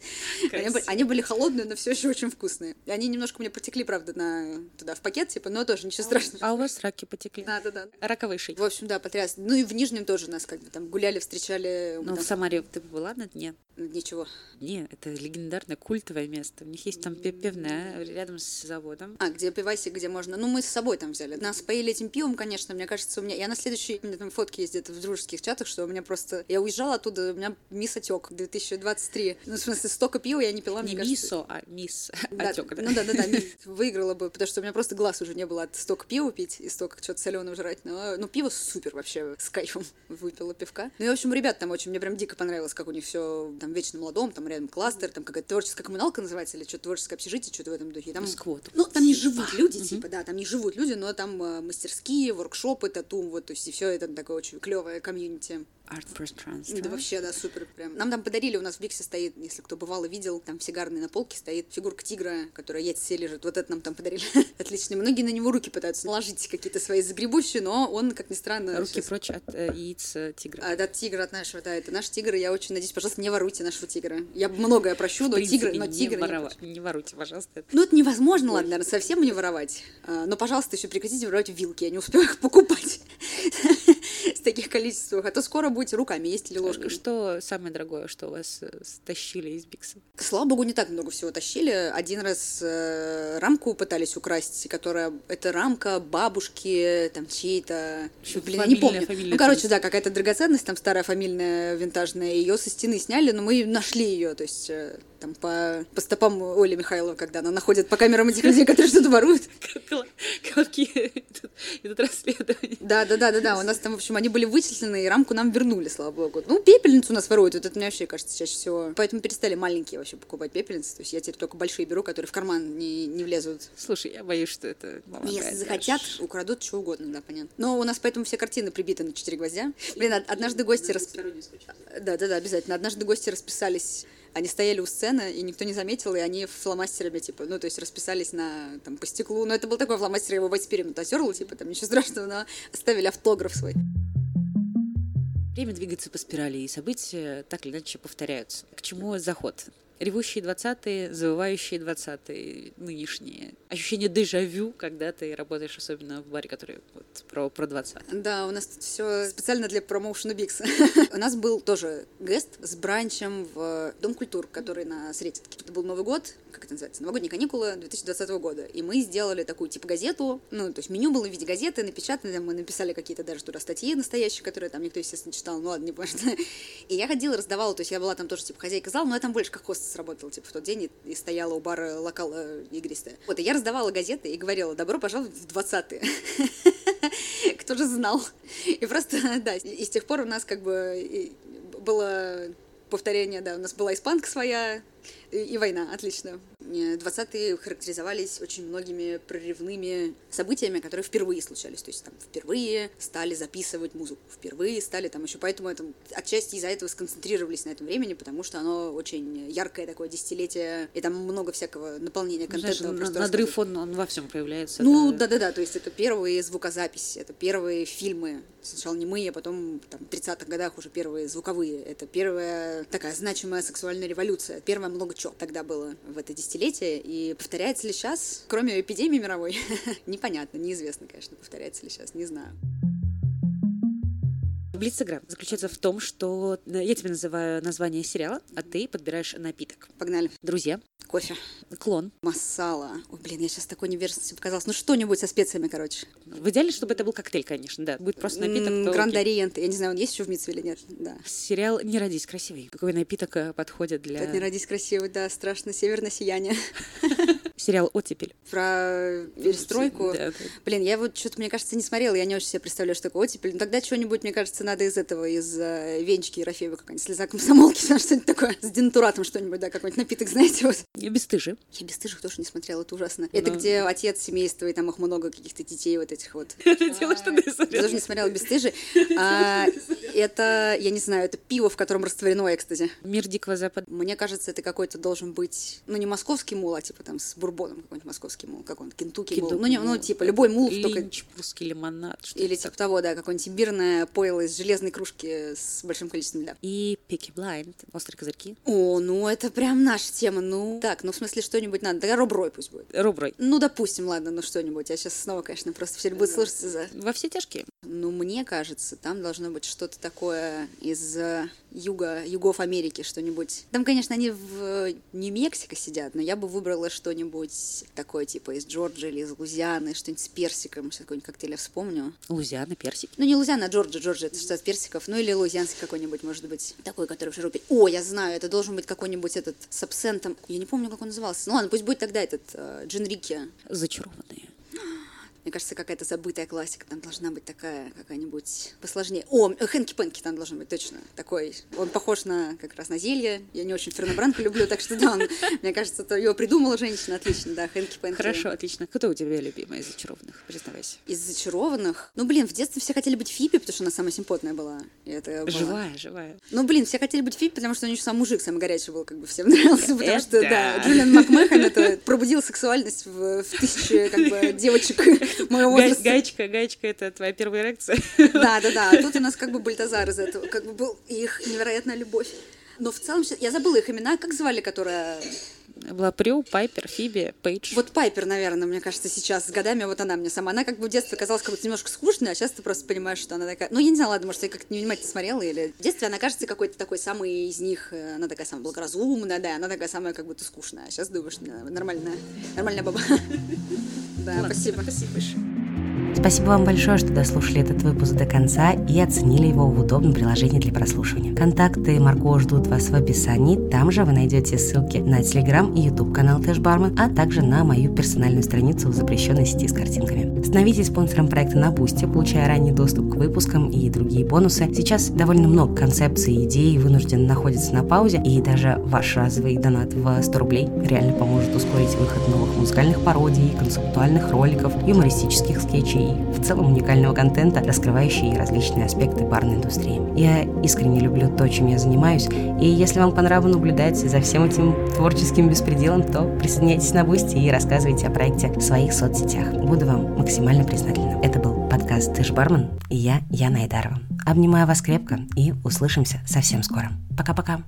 [LAUGHS] Они были, они были холодные, но все еще очень вкусные. И они немножко мне потекли, правда, на туда в пакет, типа, но тоже ничего страшного. А у вас раки потекли? Да, да, да. Раковый шей. В общем, да, потрясно. Ну и в Нижнем тоже нас как бы там гуляли, встречали. Ну, в Самаре ты была на дне? Ничего. Не, это легендарное культовое место. У них есть там пи- пивная рядом с заводом. А, где пивасик, где можно. Ну, мы с собой там взяли. Нас поили этим пивом, конечно, мне кажется, у меня. Я на следующий. У меня там фотки есть где-то в дружеских чатах, что у меня просто. Я уезжала оттуда, у меня мисс отек 2023. Ну, в смысле, столько пива я не пила, Не мне кажется. мисо, а мисс Да, отек. Ну да, да, да, выиграла бы, потому что у меня просто глаз уже не было от столько пива пить и столько чего-то соленого жрать. Но, ну, пиво супер вообще, с кайфом [LAUGHS] выпила пивка. Ну и, в общем, ребят там очень, мне прям дико понравилось, как у них все там вечно молодом, там рядом кластер, там какая-то творческая коммуналка называется, или что-то творческое общежитие, что-то в этом духе. Там, Сквот. ну, там не живут люди, типа, да, там не живут люди, но там э, мастерские, воркшопы, татум, вот, то есть и все это такое очень клевое комьюнити. Art пространство. Да вообще, да, супер прям. Нам там подарили, у нас в Виксе стоит, если кто бывал и видел, там в сигарной на полке стоит фигурка тигра, которая яйца все лежит. Вот это нам там подарили. [LAUGHS] Отлично. Многие на него руки пытаются наложить какие-то свои загребущие, но он, как ни странно... Руки щас- прочь от э, яиц э, тигра. А, от тигра, от нашего, да, это наш тигр, я очень надеюсь, пожалуйста, не воруйте нашего тигра. Я многое прощу, но тигр, но тигр не ворова-. Не воруйте, пожалуйста. Ну, это невозможно, ладно, наверное, совсем не воровать. А, Но, пожалуйста, еще прекратите воровать вилки, я не успею их покупать. [LAUGHS] Стоит таких количествах, а то скоро будете руками есть или ложками. Что самое дорогое, что у вас э, стащили из Бикса? Слава богу, не так много всего тащили. Один раз э, рамку пытались украсть, которая... Это рамка бабушки, там, чьей-то... Блин, я не помню. Ну, короче, да, какая-то драгоценность, там, старая фамильная, винтажная. Ее со стены сняли, но мы нашли ее, то есть... Э, там по, по стопам Оли Михайлова, когда она находит по камерам этих людей, которые что-то воруют. [LAUGHS] Какие идут расследования. Да, да, да, да, да. У нас там, в общем, они были вычислены, и рамку нам вернули, слава богу. Ну, пепельницу у нас воруют, вот это мне вообще кажется чаще всего. Поэтому перестали маленькие вообще покупать пепельницы. То есть я теперь только большие беру, которые в карман не, не влезут. Слушай, я боюсь, что это Если захотят, украдут что угодно, да, понятно. Но у нас поэтому все картины прибиты на четыре гвоздя. Блин, однажды гости... Расп... Да, да, да, обязательно. Однажды гости расписались они стояли у сцены, и никто не заметил, и они фломастерами, типа, ну, то есть расписались на, там, по стеклу. Но это был такой фломастер, его вайсперем отерла, типа, там ничего страшного, но оставили автограф свой. Время двигается по спирали, и события так или иначе повторяются. К чему заход? Ревущие двадцатые, завывающие двадцатые, нынешние. Ощущение дежавю, когда ты работаешь особенно в баре, который вот про, про 20 Да, у нас тут все специально для промоушена Бикс. [LAUGHS] у нас был тоже гест с бранчем в Дом культур, который на Сретенке. Это был Новый год, как это называется, новогодние каникулы 2020 года. И мы сделали такую типа газету, ну, то есть меню было в виде газеты, напечатано, мы написали какие-то даже туда статьи настоящие, которые там никто, естественно, читал, ну ладно, не помню. [LAUGHS] И я ходила, раздавала, то есть я была там тоже типа хозяйка зала, но я там больше как хост сработала, типа в тот день и, и стояла у бара локал э, игристая. Вот, и я раздавала газеты и говорила, добро пожаловать в 20-е. [LAUGHS] Кто же знал? И просто, [LAUGHS] да, и с тех пор у нас как бы было повторение, да, у нас была испанка своя, и война, отлично. 20-е характеризовались очень многими прорывными событиями, которые впервые случались. То есть там впервые стали записывать музыку, впервые стали там еще, поэтому это, отчасти из-за этого сконцентрировались на этом времени, потому что оно очень яркое такое десятилетие, и там много всякого наполнения контента. Знаешь, надрыв, он, он во всем проявляется. Ну, да-да-да, то есть это первые звукозаписи, это первые фильмы, сначала не мы, а потом там, в 30-х годах уже первые звуковые. Это первая такая значимая сексуальная революция, первое много чего тогда было в это десятилетие, и повторяется ли сейчас, кроме эпидемии мировой, [LAUGHS] непонятно, неизвестно, конечно, повторяется ли сейчас, не знаю. Блиц-игра заключается в том, что э, я тебе называю название сериала, а ты подбираешь напиток. Погнали. Друзья. Кофе. Клон. Масала. Ой, блин, я сейчас такой невероятности показалась. Ну, что-нибудь со специями, короче. В идеале, чтобы это был коктейль, конечно, да. Будет просто напиток. Гранд Ориент. Я не знаю, он есть еще в Митсве или нет. Да. Сериал «Не родись красивый». Какой напиток э, подходит для... «Не родись красивый», да, страшно. Северное сияние. [LAUGHS] Сериал «Оттепель». Про перестройку. Да, да. Блин, я вот что-то, мне кажется, не смотрела. Я не очень себе представляю, что такое «Оттепель». Ну, тогда что-нибудь, мне кажется, надо из этого, из uh, Венчики Ерофеева какая-нибудь слеза комсомолки, [LAUGHS] что-нибудь такое. С денатуратом что-нибудь, да, какой-нибудь напиток, знаете, вот. Я бесстыжие. Я бесстыжих тоже не смотрела, это ужасно. Но... Это где отец семейства, и там их много каких-то детей вот этих вот. [LAUGHS] Это дело, что ты Я тоже не смотрела бесстыжие. [LAUGHS] А, это, я не знаю, это пиво, в котором растворено экстази. Мир Дикого Запада. Мне кажется, это какой-то должен быть, ну, не московский мул, а типа там с бурбоном какой-нибудь московский мул, как он, кентуки мул. Ну, не, ну, типа любой мул. Линч, только... русский лимонад. Или типа того, да, какое-нибудь имбирное пойло из железной кружки с большим количеством льда. И Пики Блайнд, острые козырьки. О, ну это прям наша тема, ну. Так, ну в смысле что-нибудь надо. Да Роб пусть будет. Роб Ну, допустим, ладно, ну что-нибудь. Я сейчас снова, конечно, просто все будут слушаться за... Во все тяжкие. Ну, мне кажется, там должно быть что-то такое из э, юга, югов Америки, что-нибудь. Там, конечно, они в Нью-Мексико сидят, но я бы выбрала что-нибудь такое, типа из Джорджии или из Лузианы, что-нибудь с персиком, сейчас какой-нибудь коктейль я вспомню. Лузиана, персик? Ну, не Лузиана, а Джорджия, Джорджия, это штат персиков, ну или лузианский какой-нибудь, может быть, такой, который в шарупе. О, я знаю, это должен быть какой-нибудь этот с абсентом, я не помню, как он назывался. Ну ладно, пусть будет тогда этот э, Джин Рики. Зачарованные. Мне кажется, какая-то забытая классика там должна быть такая какая-нибудь посложнее. О, Хэнки Пенки там должен быть точно такой. Он похож на как раз на зелье. Я не очень Ферна Бранко люблю, так что да, он, мне кажется, то его придумала женщина отлично, да, Хэнки Пенки. Хорошо, отлично. Кто у тебя любимый из зачарованных? Признавайся. Из зачарованных? Ну, блин, в детстве все хотели быть Фиби, потому что она самая симпотная была. И это была... Живая, живая. Ну, блин, все хотели быть Фиби, потому что у нее сам мужик самый горячий был, как бы всем [LAUGHS] нравился, потому что, да, Джулиан Макмехан это пробудил сексуальность в, в тысячи, как бы, девочек моего возраста гаечка, гаечка — это твоя первая реакция. Да, да, да. А тут у нас как бы Бальтазар из этого, как бы был их невероятная любовь. Но в целом, я забыла их имена, как звали, которая Была Прю, Пайпер, Фиби, Пейдж. Вот Пайпер, наверное, мне кажется, сейчас с годами, вот она мне сама. Она как бы в детстве казалась как будто немножко скучной, а сейчас ты просто понимаешь, что она такая... Ну, я не знаю, ладно, может, я как-то не внимательно смотрела, или... В детстве она кажется какой-то такой самый из них, э, она такая самая благоразумная, да, она такая самая как будто скучная. А сейчас думаешь, нормальная, нормальная баба. [LAUGHS] Да, спасибо. Спасибо большое. Спасибо вам большое, что дослушали этот выпуск до конца и оценили его в удобном приложении для прослушивания. Контакты Марго ждут вас в описании. Там же вы найдете ссылки на Телеграм и YouTube канал Тэш Бармен, а также на мою персональную страницу в запрещенной сети с картинками. Становитесь спонсором проекта на Бусте, получая ранний доступ к выпускам и другие бонусы. Сейчас довольно много концепций и идей вынуждены находиться на паузе, и даже ваш разовый донат в 100 рублей реально поможет ускорить выход новых музыкальных пародий, концептуальных роликов, юмористических скетчей и в целом уникального контента, раскрывающий различные аспекты барной индустрии. Я искренне люблю то, чем я занимаюсь, и если вам понравилось наблюдать за всем этим творческим беспределом, то присоединяйтесь на Boosty и рассказывайте о проекте в своих соцсетях. Буду вам максимально признательна. Это был подкаст «Ты ж бармен» и я, Яна Айдарова. Обнимаю вас крепко и услышимся совсем скоро. Пока-пока.